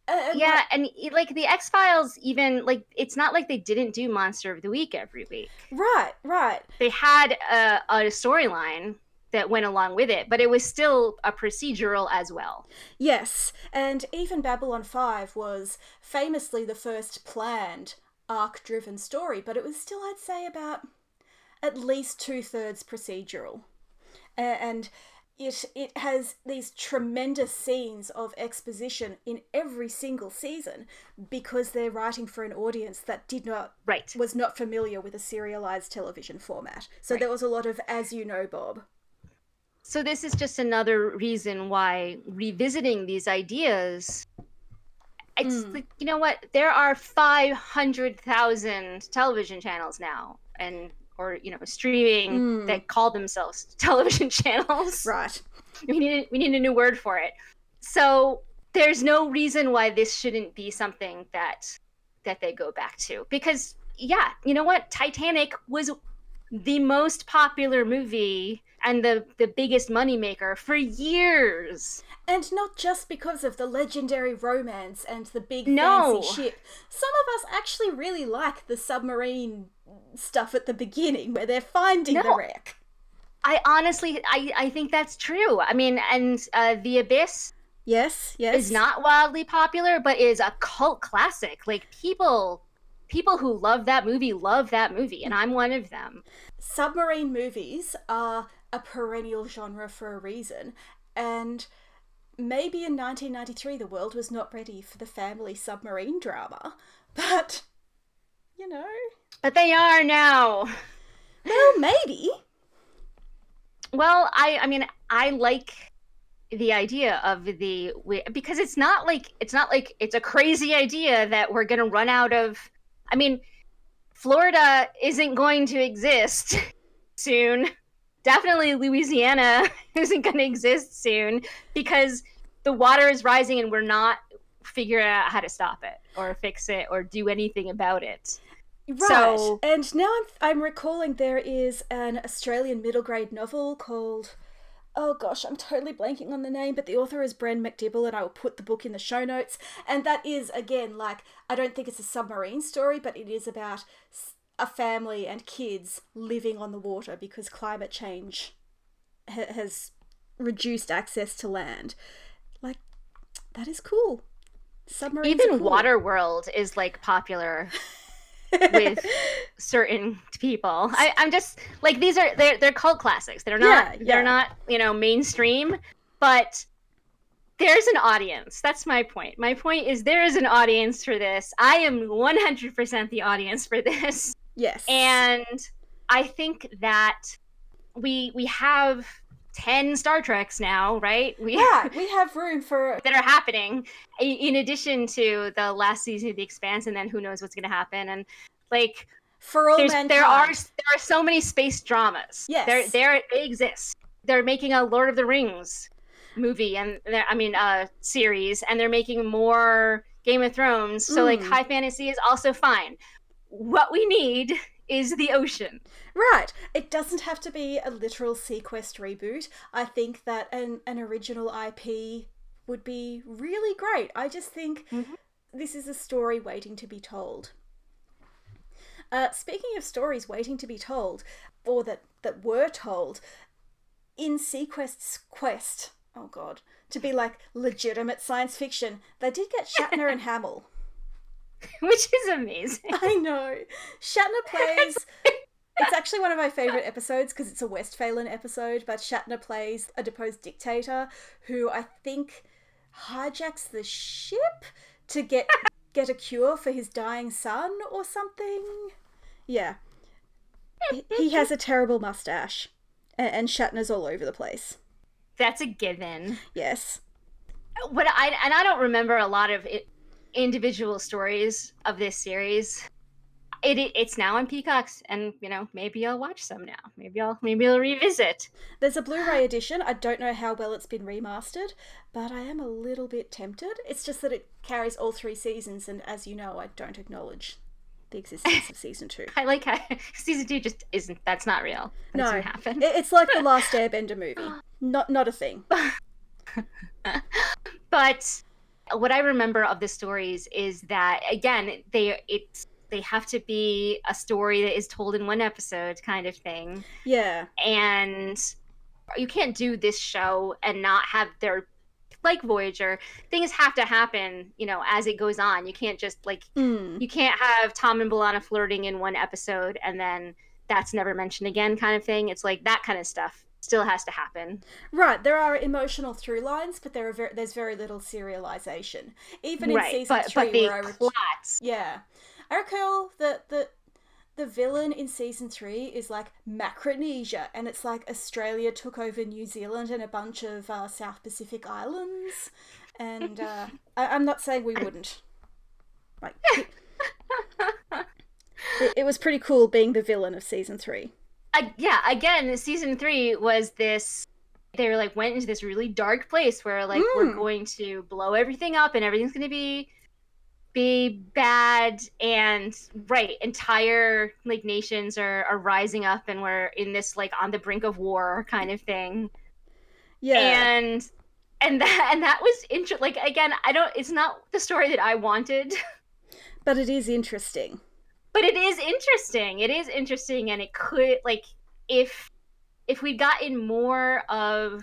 uh, yeah, and like the X Files, even like it's not like they didn't do Monster of the Week every week. Right, right. They had a, a storyline that went along with it, but it was still a procedural as well. Yes, and even Babylon 5 was famously the first planned arc driven story, but it was still, I'd say, about at least two thirds procedural. Uh, and it it has these tremendous scenes of exposition in every single season because they're writing for an audience that did not right was not familiar with a serialized television format. So right. there was a lot of as you know Bob. So this is just another reason why revisiting these ideas it's mm. like, you know what there are 500,000 television channels now and or you know streaming mm. that call themselves television channels. Right. We need we need a new word for it. So there's no reason why this shouldn't be something that that they go back to because yeah, you know what? Titanic was the most popular movie and the the biggest moneymaker for years. And not just because of the legendary romance and the big no. fancy ship. Some of us actually really like the submarine stuff at the beginning where they're finding no. the wreck. I honestly, I, I think that's true. I mean, and uh, the Abyss. Yes, yes. Is not wildly popular, but is a cult classic. Like people, people who love that movie love that movie, and I'm one of them. Submarine movies are a perennial genre for a reason, and maybe in 1993 the world was not ready for the family submarine drama, but you know. But they are now. Well, maybe. Well, I I mean, I like the idea of the because it's not like it's not like it's a crazy idea that we're going to run out of I mean, Florida isn't going to exist soon. Definitely Louisiana isn't going to exist soon because the water is rising and we're not figuring out how to stop it or fix it or do anything about it. Right. So- and now I'm I'm recalling there is an Australian middle grade novel called Oh gosh, I'm totally blanking on the name, but the author is Bren MacDibble, and I will put the book in the show notes. And that is, again, like, I don't think it's a submarine story, but it is about a family and kids living on the water because climate change ha- has reduced access to land. Like, that is cool. Submarines Even cool. Waterworld is like popular with certain people. I, I'm just like these are they're they're cult classics. They're not Yeah, yeah. they're not you know mainstream, but there's an audience. That's my point. My point is there is an audience for this. I am 100% the audience for this, Yes. and I think that we we have 10 Star Treks now, right? We yeah, we have room for that are happening in addition to the last season of the expanse and then who knows what's going to happen and like for all mankind. there are there are so many space dramas Yes. there there they exist they're making a lord of the rings movie and i mean uh series and they're making more game of thrones so like Mm. high fantasy is also fine what we need is the ocean Right. It doesn't have to be a literal SeaQuest reboot. I think that an, an original IP would be really great. I just think Mhm. this is a story waiting to be told. Uh, speaking of stories waiting to be told, or that, that were told, in SeaQuest's quest, oh god, to be like legitimate science fiction, they did get Shatner and Hamill. which is amazing I know. Shatner plays. It's actually one of my favorite episodes because it's a Westphalen episode, but Shatner plays a deposed dictator who I think hijacks the ship to get get a cure for his dying son or something. Yeah. He, has a terrible mustache. And, and Shatner's all over the place. that's a given Yes. what I and I don't remember a lot of it, individual stories of this series. It, it it's now on Peacocks, and you know maybe I'll watch some now. Maybe I'll maybe I'll revisit. There's a Blu-ray edition. I don't know how well it's been remastered, but I am a little bit tempted. It's just that it carries all three seasons, and as you know, I don't acknowledge the existence of season two. I like how season two just isn't. That's not real. That No, doesn't happen. It- It's like the last Airbender movie. Not not a thing. but what I remember of the stories is that again they it's they have to be a story that is told in one episode kind of thing. Yeah. and you can't do this show and not have their like Voyager things have to happen you know as it goes on you can't just like Mm. you can't have Tom and B'Elanna flirting in one episode and then that's never mentioned again kind of thing it's like that kind of stuff still has to happen Right. There are emotional through lines, but there are ver- there's very little serialization. Even in right season but three, but the where I plots Yeah. I recall that the the villain in season three is like Macronesia, and it's like Australia took over New Zealand and a bunch of uh, South Pacific islands. And uh, I- I'm not saying we wouldn't. Like, it, it was pretty cool being the villain of season three. I, yeah again season three was this they were like went into this really dark place where like we're Mm. going to blow everything up and everything's going to be be bad and right entire like nations are are rising up and we're in this like on the brink of war kind of thing Yeah. and and that and that was interesting like again i don't it's not the story that i wanted but it is interesting. But it is interesting it is interesting and it could like if if we'd gotten more of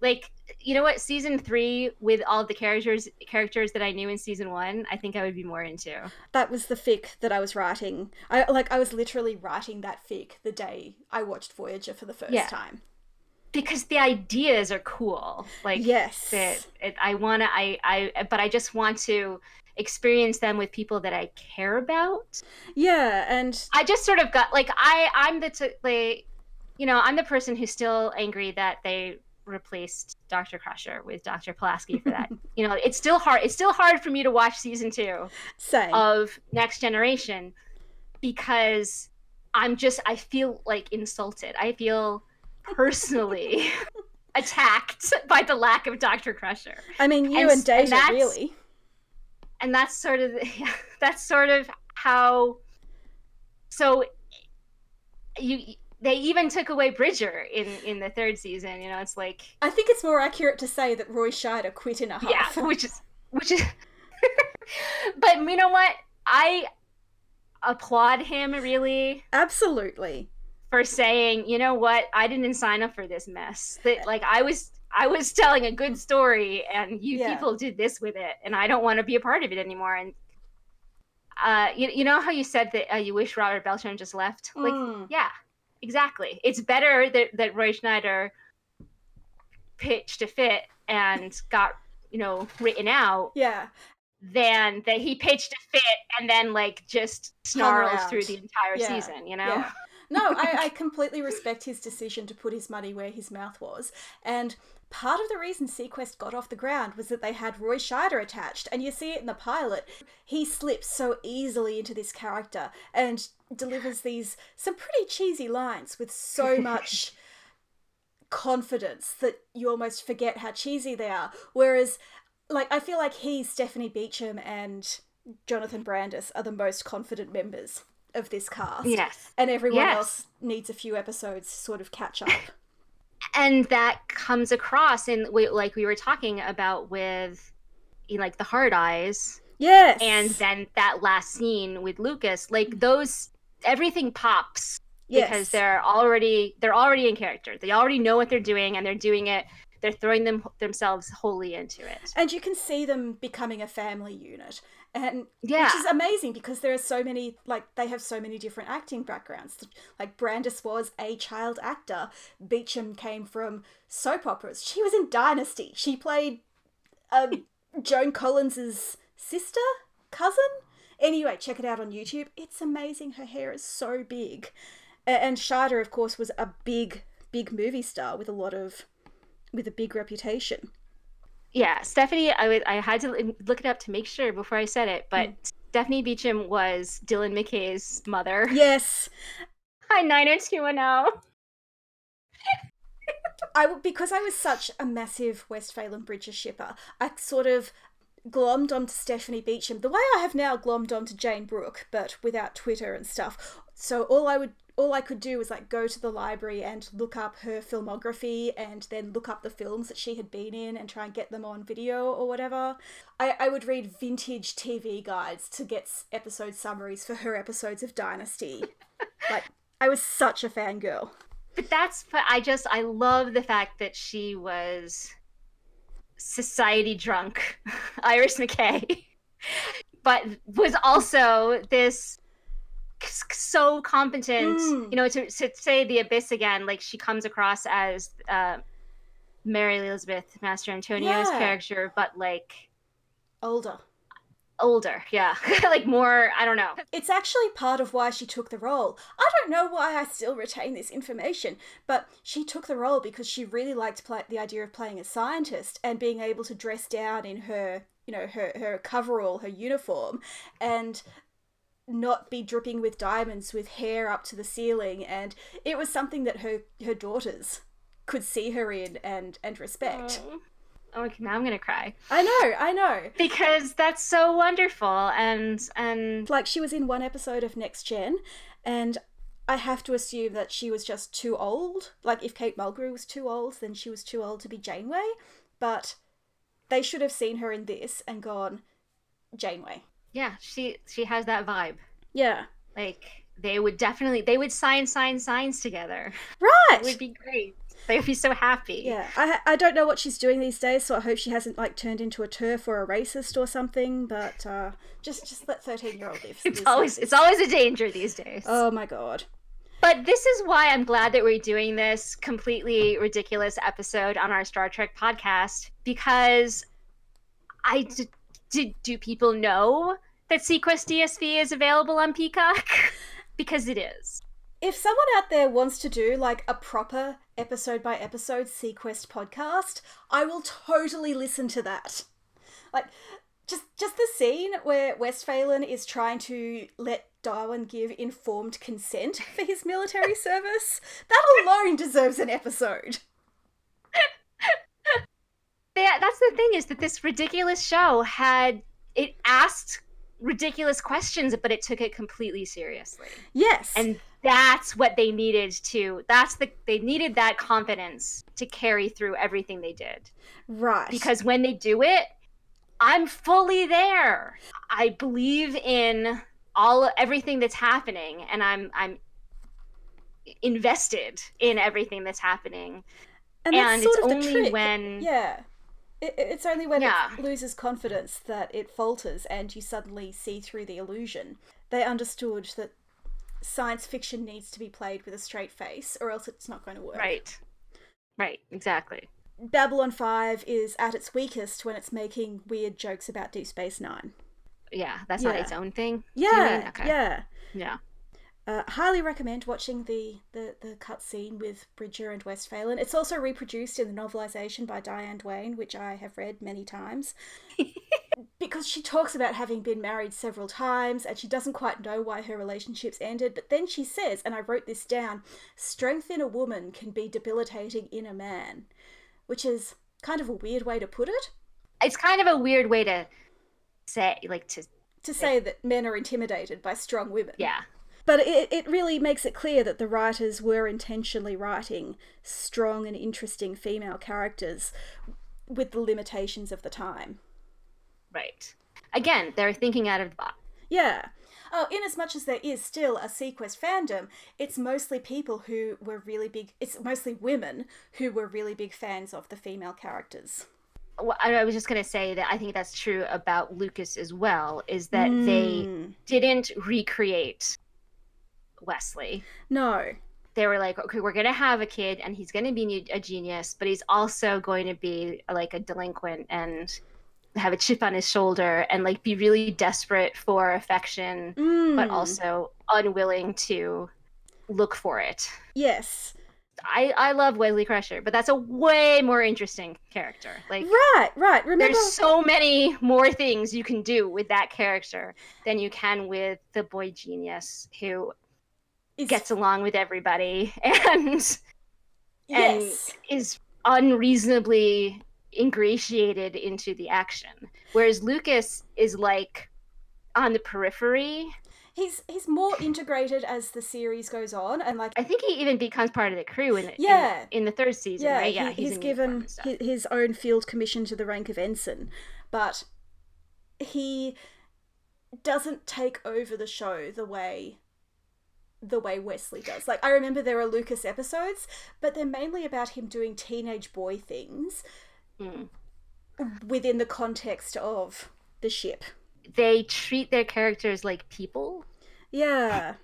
like you know what season three with all the characters characters that i knew in season one i think i would be more into That was the fic that I was writing. I like I was literally writing that fic the day I watched Voyager for the first Yeah. time. because the ideas are cool like yes. that it, i want to I, I but i just want to experience them with people that i care about Yeah, and I just sort of got like I I'm the t- like you know I'm the person who's still angry that they replaced Dr. Crusher with Dr. Pulaski for that. you know, it's still hard. It's still hard for me to watch season two same. of Next Generation, because I'm just I feel like insulted. I feel personally attacked by the lack of Dr. Crusher. I mean, you And and, and really. And that's sort of that's sort of how so you they even took away Bridger in in the third season you know it's like I think it's more accurate to say that Roy Scheider quit in a half. yeah which is which is but you know what I applaud him really Absolutely. for saying you know what I didn't sign up for this mess that like I was I was telling a good story and you Yeah. people did this with it and I don't want to be a part of it anymore and uh you, you know how you said that uh, you wish Robert Beltran just left like Mm. yeah exactly it's better that that Roy Scheider pitched a fit and got you know written out Yeah. than that he pitched a fit and then like just snarled through the entire Yeah. season you know Yeah. No, I, I completely respect his decision to put his money where his mouth was. And part of the reason SeaQuest got off the ground was that they had Roy Scheider attached. And you see it in the pilot. He slips so easily into this character and delivers these some pretty cheesy lines with so much confidence that you almost forget how cheesy they are. Whereas, like, I feel like he, Stephanie Beacham, and Jonathan Brandis are the most confident members of this cast yes and everyone Yes. else needs a few episodes to sort of catch up. and that comes across in we- like we were talking about with you know, like the hard eyes yes. and then that last scene with lucas like those everything pops yes. because they're already they're already in character they already know what they're doing and they're doing it they're throwing them themselves wholly into it and you can see them becoming a family unit. And yeah which is amazing because there are so many like they have so many different acting backgrounds. Like Brandis was a child actor. Beacham came from soap operas. She was in Dynasty. She played um, Joan Collins's sister, cousin. Anyway, check it out on YouTube. It's amazing. Her hair is so big. And Scheider, of course, was a big, big movie star with a lot of, with a big reputation. Yeah stephanie i had to look it up to make sure before i said it but mm. stephanie beacham was dylan mckay's mother. Yes, hi 90210 I because I was such a massive Westphalen Bridger shipper, I sort of glommed onto Stephanie Beacham the way I have now glommed onto Jane Brooke, but without Twitter and stuff. So all I would all I could do was like go to the library and look up her filmography and then look up the films that she had been in and try and get them on video or whatever. I, I would read vintage TV guides to get episode summaries for her episodes of Dynasty. like I was such a fangirl. but that's i just i love the fact that she was society drunk iris mckay but was also this so competent Mm. you know to, to say the abyss again like she comes across as uh, mary elizabeth mastrantonio's Yeah. character but like Older. Older yeah like more i don't know It's actually part of why she took the role. I don't know why I still retain this information, but she took the role because she really liked play- the idea of playing a scientist and being able to dress down in her, you know, her her coverall, her uniform, and not be dripping with diamonds with hair up to the ceiling and it was something that her her daughters could see her in and and respect. Oh okay, now i'm gonna cry I know, I know. because that's so wonderful and and like she was in one episode of Next Gen, and I have to assume that she was just too old. Like if Kate Mulgrew was too old, then she was too old to be Janeway. But they should have seen her in this and gone, Janeway. yeah she she has that vibe Yeah. like they would definitely they would sign sign signs together Right. it would be great they would be so happy Yeah, I I don't know what she's doing these days, so I hope she hasn't like turned into a TERF or a racist or something. But uh, just just let thirteen year old live. it's always life. it's always a danger these days Oh my god. but this is why i'm glad that we're doing this completely ridiculous episode on our star trek podcast because I did do people know that seaquest dsv is available on peacock because it is if someone out there wants to do like a proper episode by episode SeaQuest podcast, I will totally listen to that. Like just just the scene where Westphalen is trying to let Darwin give informed consent for his military service? That alone deserves an episode. Yeah, that's the thing is that this ridiculous show had it asked ridiculous questions, but it took it completely seriously. Yes. And that's what they needed to that's the they needed that confidence to carry through everything they did. right. Because when they do it, I'm fully there. I believe in all everything that's happening and I'm I'm invested in everything that's happening. and that's and it's only when Yeah. It, it's only when Yeah. it loses confidence that it falters and you suddenly see through the illusion. They understood that science fiction needs to be played with a straight face or else it's not going to work. Right. Right, exactly. Babylon 5 is at its weakest when it's making weird jokes about Deep Space Nine. Yeah, that's not its own thing. Yeah. Okay. yeah. Yeah. Uh, highly recommend watching the the the cutscene with Bridger and Westphalen. It's also reproduced in the novelization by Diane Duane, which I have read many times. because she talks about having been married several times and she doesn't quite know why her relationships ended, but then she says, and I wrote this down, strength in a woman can be debilitating in a man, which is kind of a weird way to put it. It's kind of a weird way to say like to To say that men are intimidated by strong women. yeah. But it, it really makes it clear that the writers were intentionally writing strong and interesting female characters with the limitations of the time. Right. Again, they're thinking out of the box. Yeah. Oh, in as much as there is still a SeaQuest fandom, it's mostly people who were really big, it's mostly women who were really big fans of the female characters. Well, I was just gonna say that I think that's true about Lucas as well. Is that they Mm. didn't recreate Wesley. No. They were like, okay, we're gonna have a kid, and he's gonna be a genius, but he's also going to be like a delinquent and have a chip on his shoulder and like be really desperate for affection, but Mm. also unwilling to look for it. Yes. I I love Wesley Crusher, but that's a way more interesting character. Like Right, right. Remember. there's so many more things you can do with that character than you can with the boy genius who is- gets along with everybody and and Yes. is unreasonably ingratiated into the action. Whereas Lucas is like on the periphery. He's he's more integrated as the series goes on, and like I think he even becomes part of the crew in the, in- Yeah. in, the third season, yeah, right? Yeah, he, he's uniform given and his own field commission to the rank of ensign, but he doesn't take over the show the way the way Wesley does. Like I remember there are Lucas episodes, but they're mainly about him doing teenage boy things Mm. within the context of the ship. They treat their characters like people. Yeah.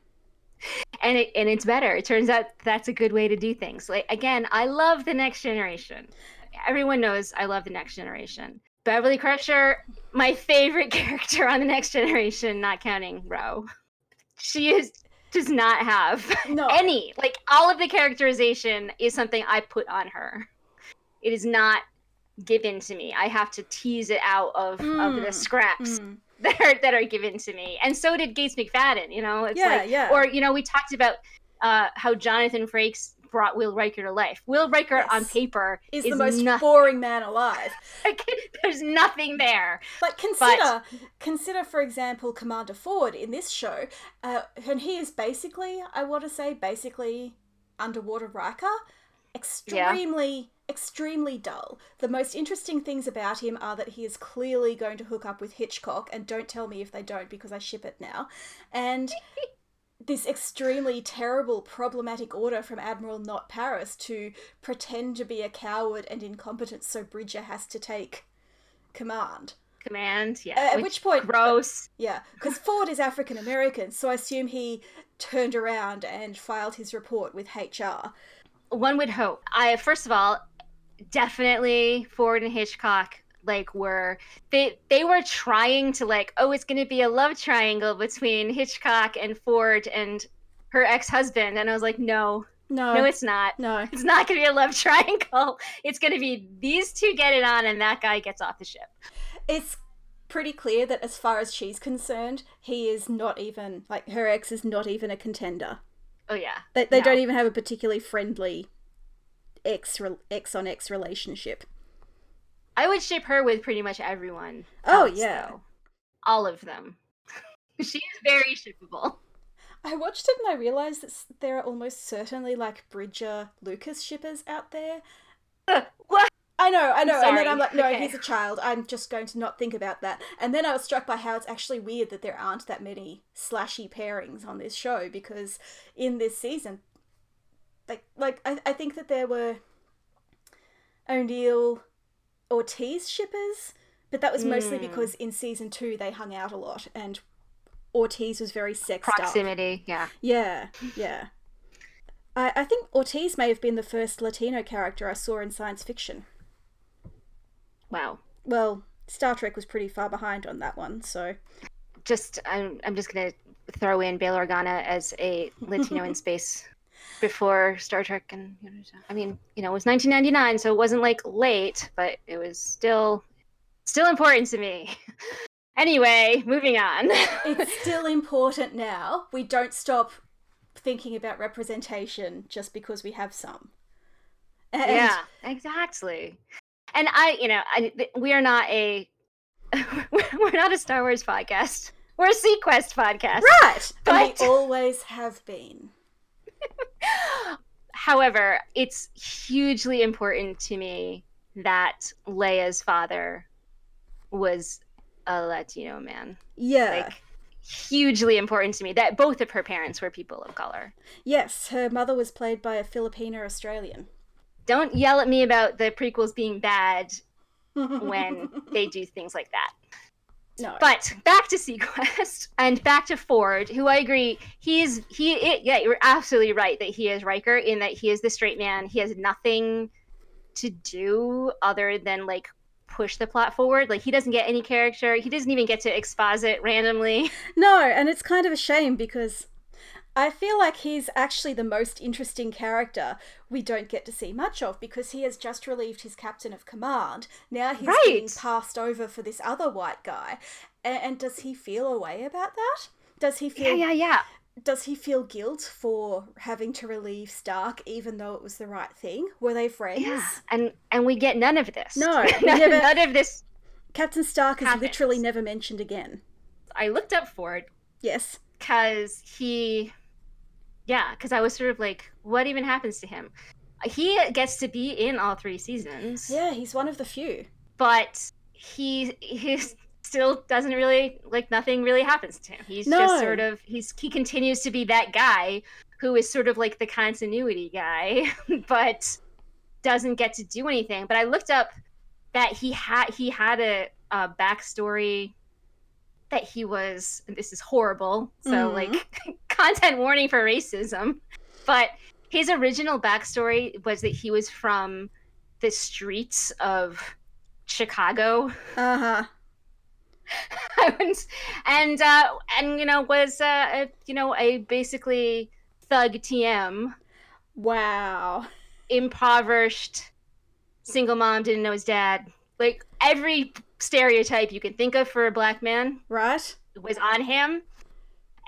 and it, and it's better. It turns out that's a good way to do things. Like again, I love the next generation. Everyone knows I love the next generation. Beverly Crusher, my favorite character on the next generation, not counting Ro. She is does not have No. any like all of the characterization is something I put on her. It is not given to me. I have to tease it out of, of the Mm, scraps Mm. that are that are given to me. And so did Gates McFadden, you know? It's Yeah, like yeah. or you know, we talked about uh how Jonathan Frakes brought Will Riker to life. Will Riker on paper Is is, the most nothing. boring man alive. There's nothing there. But consider, consider for example, Commander Ford in this show, uh, and he is basically, I want to say, basically underwater Riker. Extremely, extremely dull. The most interesting things about him are that he is clearly going to hook up with Hitchcock, and don't tell me if they don't because I ship it now. And this extremely terrible, problematic order from Admiral Not Paris to pretend to be a coward and incompetent, so Bridger has to take command. Command, yeah. Uh, at which point- gross. Yeah, because Ford is African American, so I assume he turned around and filed his report with HR. One would hope. I first of all, definitely Ford and Hitchcock like were they they were trying to like oh it's going to be a love triangle between Hitchcock and Ford and her ex-husband and I was like no No, no it's not no. it's not going to be a love triangle it's going to be these two get it on and that guy gets off the ship It's pretty clear that as far as she's concerned, he is not even like her ex is not even a contender. Oh yeah. They they No. don't even have a particularly friendly ex re- ex on ex relationship. I would ship her with pretty much everyone. Oh, else, yeah. though. all of them. she is very shippable. I watched it and I realized that there are almost certainly like Bridger Lucas shippers out there. what? I know, I know. And then. I'm like, no, Okay. he's a child. I'm just going to not think about that. And then I was struck by how it's actually weird that there aren't that many slashy pairings on this show because in this season, like, like I, I think that there were O'Neill Ortiz shippers, but that was mostly Mm. because in season two they hung out a lot and Ortiz was very sexed up. Proximity, yeah. Yeah, yeah. I, I think Ortiz may have been the first Latino character I saw in science fiction. Wow. Well, Star Trek was pretty far behind on that one, so. Just I'm I'm just gonna throw in Bail Organa as a Latino in space before Star Trek and you know, I mean, you know, it was 1999, so it wasn't like late, but it was still still important to me. Anyway, moving on. It's still important now. We don't stop thinking about representation just because we have some. And yeah, exactly. And I, you know, I, we are not a we're not a Star Wars podcast. We're a SeaQuest podcast. Right! And But- we always have been. However, it's hugely important to me that Leia's father was a Latino man. Yeah. Like hugely important to me that both of her parents were people of color. yes, her mother was played by a Filipino Australian. Don't yell at me about the prequels being bad when they do things like that. No. But back to SeaQuest and back to Ford, who I agree, he's he. It, yeah, you're absolutely right that he is Riker in that he is the straight man. He has nothing to do other than like push the plot forward. Like he doesn't get any character. He doesn't even get to exposit randomly. No, and it's kind of a shame because I feel like he's actually the most interesting character we don't get to see much of because he has just relieved his captain of command. Now he's being passed over for this other white guy. And, and does he feel a way about that? Does he feel yeah, yeah. yeah. does he feel guilt for having to relieve Stark even though it was the right thing? Were they friends? Yeah, and and we get none of this. No, none, never- none of this. Captain Stark is literally never mentioned again. I looked up for it. Yes. because he yeah because i was sort of like what even happens to him he gets to be in all three seasons Yeah, he's one of the few. but he he still doesn't really like nothing really happens to him he's No. just sort of he's he continues to be that guy who is sort of like the continuity guy but doesn't get to do anything but i looked up that he had he had a, a backstory that he was and this is horrible so Mhm. like content warning for racism but his original backstory was that he was from the streets of chicago Uh huh. and and uh and you know was uh a, you know a basically thug tm Wow. impoverished single mom didn't know his dad like every stereotype you can think of for a black man Right? was on him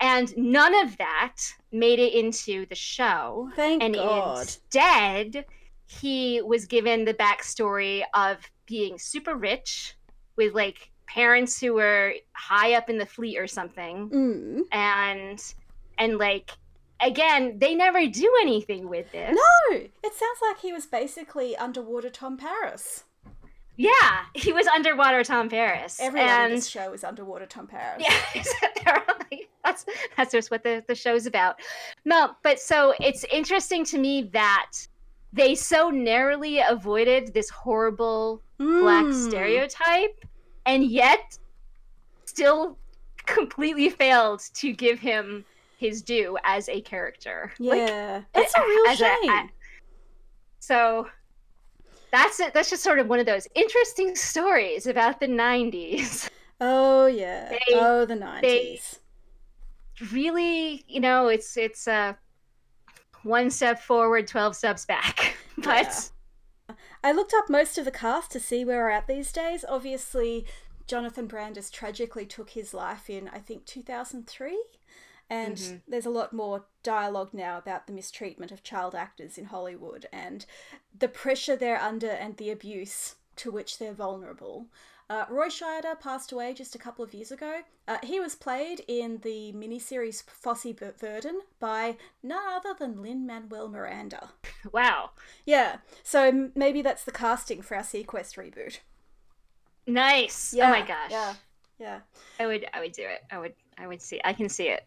and none of that made it into the show Thank and God. instead he was given the backstory of being super rich with like parents who were high up in the fleet or something Mm. and and like again they never do anything with this No, it sounds like he was basically underwater Tom Paris. Yeah he was underwater tom paris Everyone and in this show is underwater Tom Paris. Yeah, that's that's just what the, the show's about. No, but so it's interesting to me that they so narrowly avoided this horrible black Mm. stereotype and yet still completely failed to give him his due as a character. Like, Yeah, it's a real a- shame. a- so that's it. That's just sort of one of those interesting stories about the 90s. oh yeah. They- oh, the nineties. really, you know, it's it's uh one step forward, twelve steps back. But I looked up most of the cast to see where we're at these days. Obviously, Jonathan Brandis tragically took his life in, I think, 2003. And Mm-hmm. there's a lot more dialogue now about the mistreatment of child actors in Hollywood and the pressure they're under and the abuse to which they're vulnerable. Uh, Roy Scheider passed away just a couple of years ago. Uh, he was played in the miniseries Fosse Verdon by none other than Lin Manuel Miranda. Wow. Yeah, so m- maybe that's the casting for our SeaQuest reboot. Nice. Yeah, oh my gosh. Yeah, yeah. I would I would do it. I would I would see I can see it.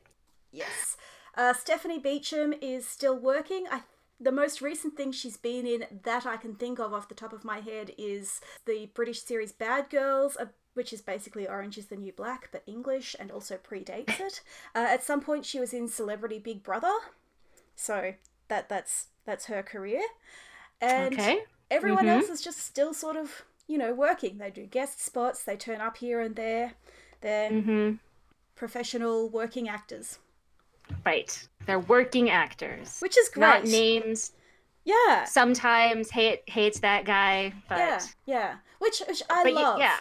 Yes. Uh, Stephanie Beacham is still working. I the most recent thing she's been in that I can think of off the top of my head is the British series Bad Girls, uh, which is basically Orange is the New Black but English and also predates it. Uh, at some point, she was in Celebrity Big Brother, so that that's that's her career. And Okay. everyone Mhm. else is just still sort of you know working. They do guest spots. They turn up here and there. They're Mhm. professional working actors, Right. They're working actors. which is great. Not names. Yeah. Sometimes hate hates that guy, but Yeah, yeah. Which, which I but love. yeah.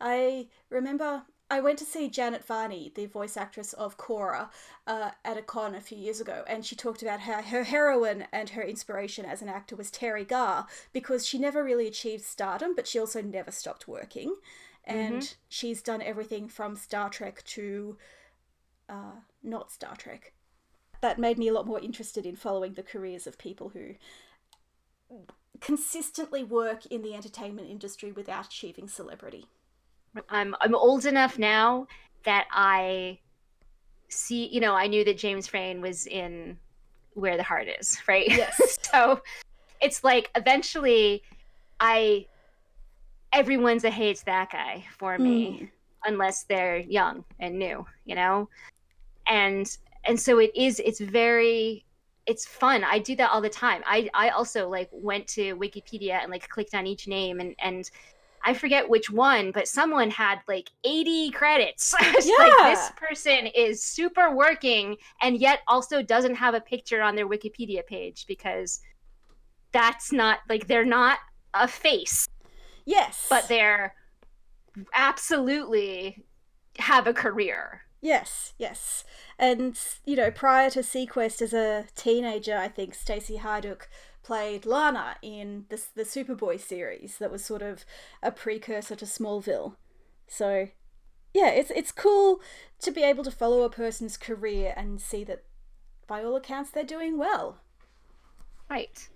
I remember I went to see Janet Varney, the voice actress of Korra, uh, at a con a few years ago, and she talked about how her heroine and her inspiration as an actor was Teri Garr because she never really achieved stardom, but she also never stopped working. And she's done everything from Star Trek to uh, not Star Trek. That made me a lot more interested in following the careers of people who consistently work in the entertainment industry without achieving celebrity. I'm I'm old enough now that I see, you know, I knew that James Frain was in Where the Heart Is, right? Yes. so it's like eventually I everyone's a hates that guy for me mm. unless they're young and new, you know? And and so it is it's very it's fun. I do that all the time. I I also like went to Wikipedia and like clicked on each name and and I forget which one, but someone had like 80 credits. It's like this person is super working and yet also doesn't have a picture on their Wikipedia page because that's not like they're not a face, Yes. but they're absolutely have a career. Yes, yes. And, you know, prior to SeaQuest as a teenager, I think Stacy Haiduk played Lana in the, the Superboy series that was sort of a precursor to Smallville. So, yeah, it's, it's cool to be able to follow a person's career and see that, by all accounts, they're doing well. Right.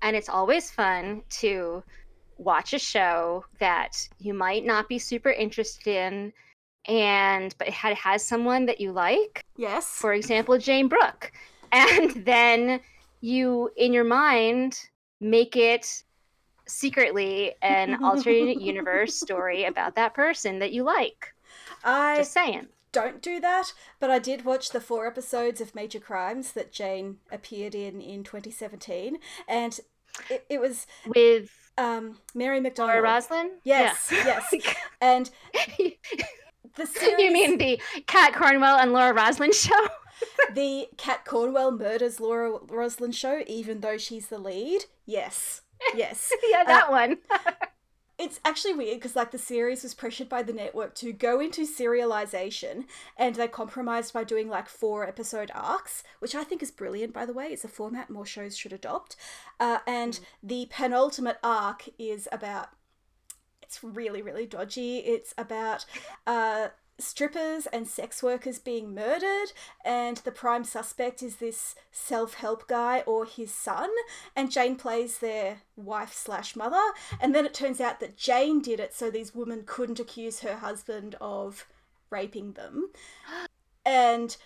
And it's always fun to watch a show that you might not be super interested in and but it had, has someone that you like Yes. for example jayne brook and then you in your mind make it secretly an alternate universe story about that person that you like I just saying don't do that, but I did watch the four episodes of Major Crimes that Jayne appeared in in 2017, and it, it was with um, Mary McDonnell. Laura Roslin Yes, yes. And the series, you mean the kat cornwell and laura roslin show the Kat Cornwell murders Laura Roslin show, even though she's the lead? Yes, yes. yeah that one It's actually weird because like the series was pressured by the network to go into serialization and they compromised by doing like four episode arcs, which I think is brilliant by the way. It's a format more shows should adopt. Uh, and the penultimate arc is about it's really really dodgy. It's about uh strippers and sex workers being murdered and the prime suspect is this self-help guy or his son and jayne plays their wife slash mother and then it turns out that jayne did it so these women couldn't accuse her husband of raping them and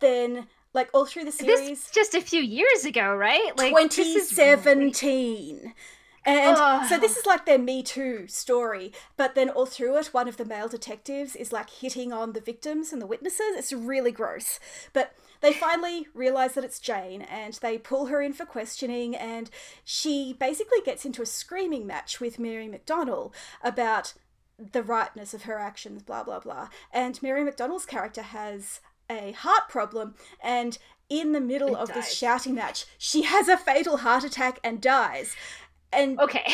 then like all through the series this just a few years ago right like this is 2017. And Ugh. so this is like their Me Too story, but then all through it, one of the male detectives is like hitting on the victims and the witnesses. It's really gross. But they finally realize that it's Jayne and they pull her in for questioning, and she basically gets into a screaming match with Mary McDonnell about the rightness of her actions, blah, blah, blah. And Mary McDonnell's character has a heart problem, and in the middle of this shouting match, she has a fatal heart attack and dies. And okay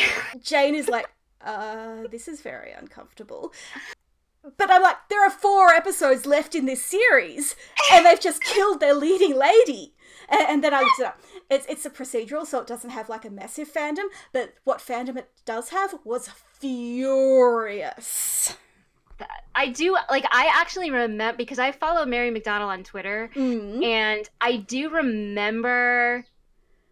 Jayne is like, uh, this is very uncomfortable. But I'm like, there are four episodes left in this series, and they've just killed their leading lady. And, and then I looked it up. It's it's a procedural, so it doesn't have like a massive fandom. But what fandom it does have was furious. I do like I actually remember because I follow Mary McDonnell on Twitter Mm. and I do remember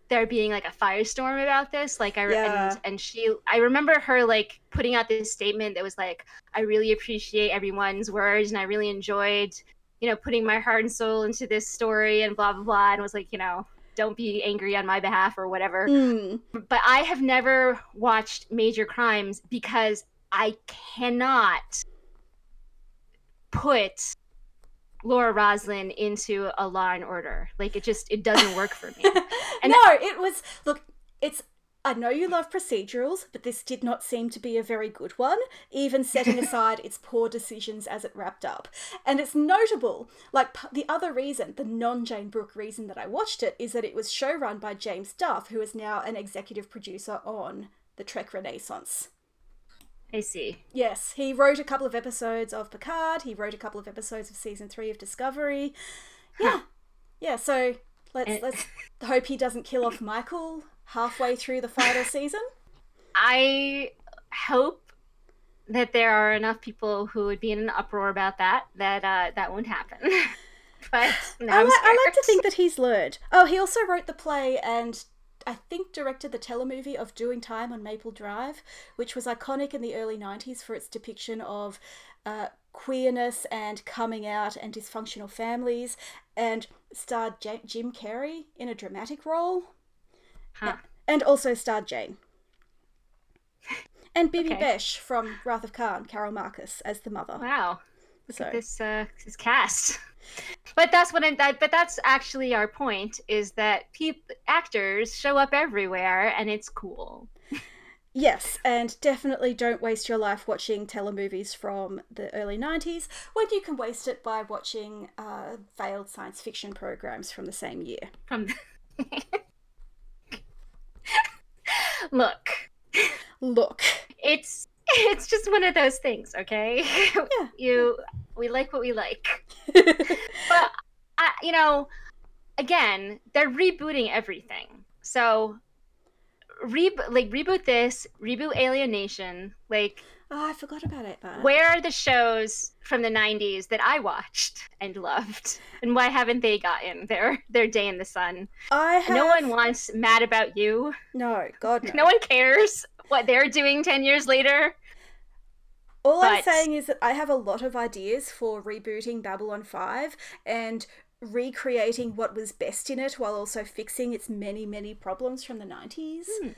there being like a firestorm about this like I re- Yeah. and, and she I remember her like putting out this statement that was like I really appreciate everyone's words and I really enjoyed you know putting my heart and soul into this story and blah blah blah and was like you know don't be angry on my behalf or whatever Mm. but I have never watched Major Crimes because I cannot put Laura Roslin into a Law and Order. Like it just it doesn't work for me. And- no, it was look. It's I know you love procedurals, but this did not seem to be a very good one. Even setting aside its poor decisions as it wrapped up, and it's notable. Like p- the other reason, the non Jayne Brook reason that I watched it is that it was showrun by James Duff, who is now an executive producer on the Trek Renaissance. I see. Yes, he wrote a couple of episodes of Picard. He wrote a couple of episodes of season three of Discovery. Yeah, yeah. So let's And- let's hope he doesn't kill off Michael halfway through the final season. I hope that there are enough people who would be in an uproar about that that uh, that won't happen. but I, li- I like to think that he's learned. Oh, he also wrote the play and I think directed the telemovie of Doing Time on Maple Drive, which was iconic in the early 90s for its depiction of uh, queerness and coming out and dysfunctional families, and starred J- Jim Carrey in a dramatic role, Huh. and also starred Jayne. And Bibi Okay. Besch from Wrath of Khan, Carol Marcus, as the mother. Wow. Look So- at this uh, this cast. But that's what I'm. That, but that's actually our point: is that peop- actors show up everywhere, and it's cool. Yes, and definitely don't waste your life watching telemovies from the early 90s when you can waste it by watching uh, failed science fiction programs from the same year. From look, Look. it's it's just one of those things. Okay, Yeah. you we like what we like. but I, you know, again, they're rebooting everything. So, re- like reboot this, reboot Alien Nation. Like, oh, I forgot about it, but where are the shows from the '90s that I watched and loved, and why haven't they gotten their their day in the sun? I have No one wants Mad About You. No, God no. No one cares what they're doing ten years later. All I'm saying is that I have a lot of ideas for rebooting Babylon 5 and recreating what was best in it while also fixing its many, many problems from the 90s. Hmm.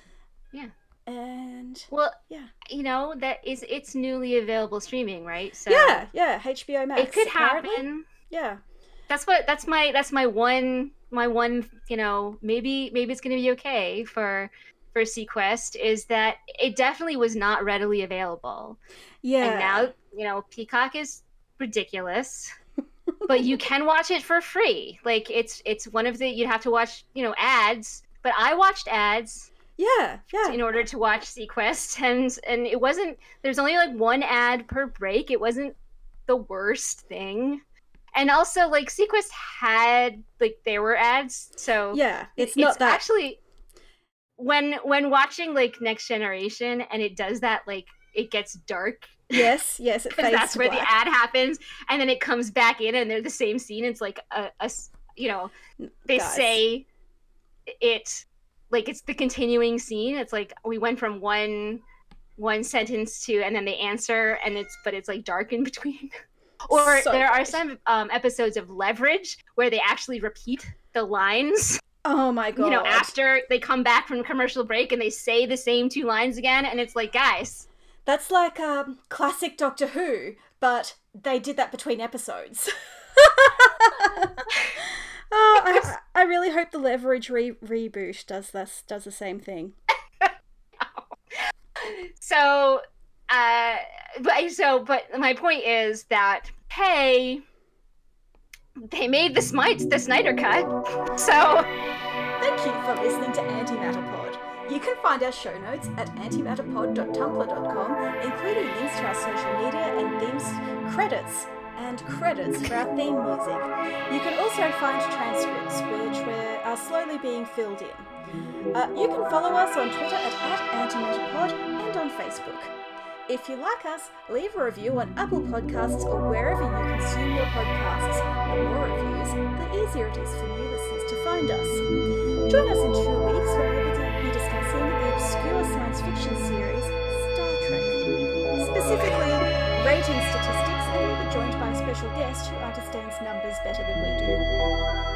Yeah. And Well, yeah. you know that is it's newly available streaming, right? So Yeah, yeah, HBO Max. it could apparently. happen. Yeah. that's what that's my that's my one my one you know maybe maybe it's gonna be okay for for seaquest is that it definitely was not readily available Yeah. and now you know peacock is ridiculous but you can watch it for free like it's it's one of the you'd have to watch you know ads but i watched ads Yeah, yeah. in order to watch seaquest and and it wasn't there's only like one ad per break it wasn't the worst thing and also like seaquest had like there were ads so yeah, it's it's not that. actually when when watching like next generation and it does that like it gets dark. Yes, yes, because that's where black. the ad happens and then it comes back in and they're the same scene. It's like a, a you know they say it like it's the continuing scene. It's like we went from one one sentence to and then they answer and it's but it's like dark in between. Or So there are some um, episodes of leverage where they actually repeat the lines Oh my god. you know after they come back from commercial break and they say the same two lines again and it's like guys That's like um, classic Doctor Who, but they did that between episodes. oh, I, I really hope the Leverage re- reboot does this does the same thing. so uh but so but my point is that hey they made the smite the snyder cut so Thank you for listening to Antimatter Pod. You can find our show notes at antimatterpod.tumblr.com, including links to our social media and themes, credits, and credits for our theme music. You can also find transcripts, which we're, are slowly being filled in. Uh, you can follow us on Twitter at, at antimatterpod and on Facebook. If you like us, leave a review on Apple Podcasts or wherever you consume your podcasts. The more reviews, the easier it is for new listeners to find us. Join us in two weeks when we will be discussing the obscure science fiction series Star Trek, specifically rating statistics, and we'll be joined by a special guest who understands numbers better than we do.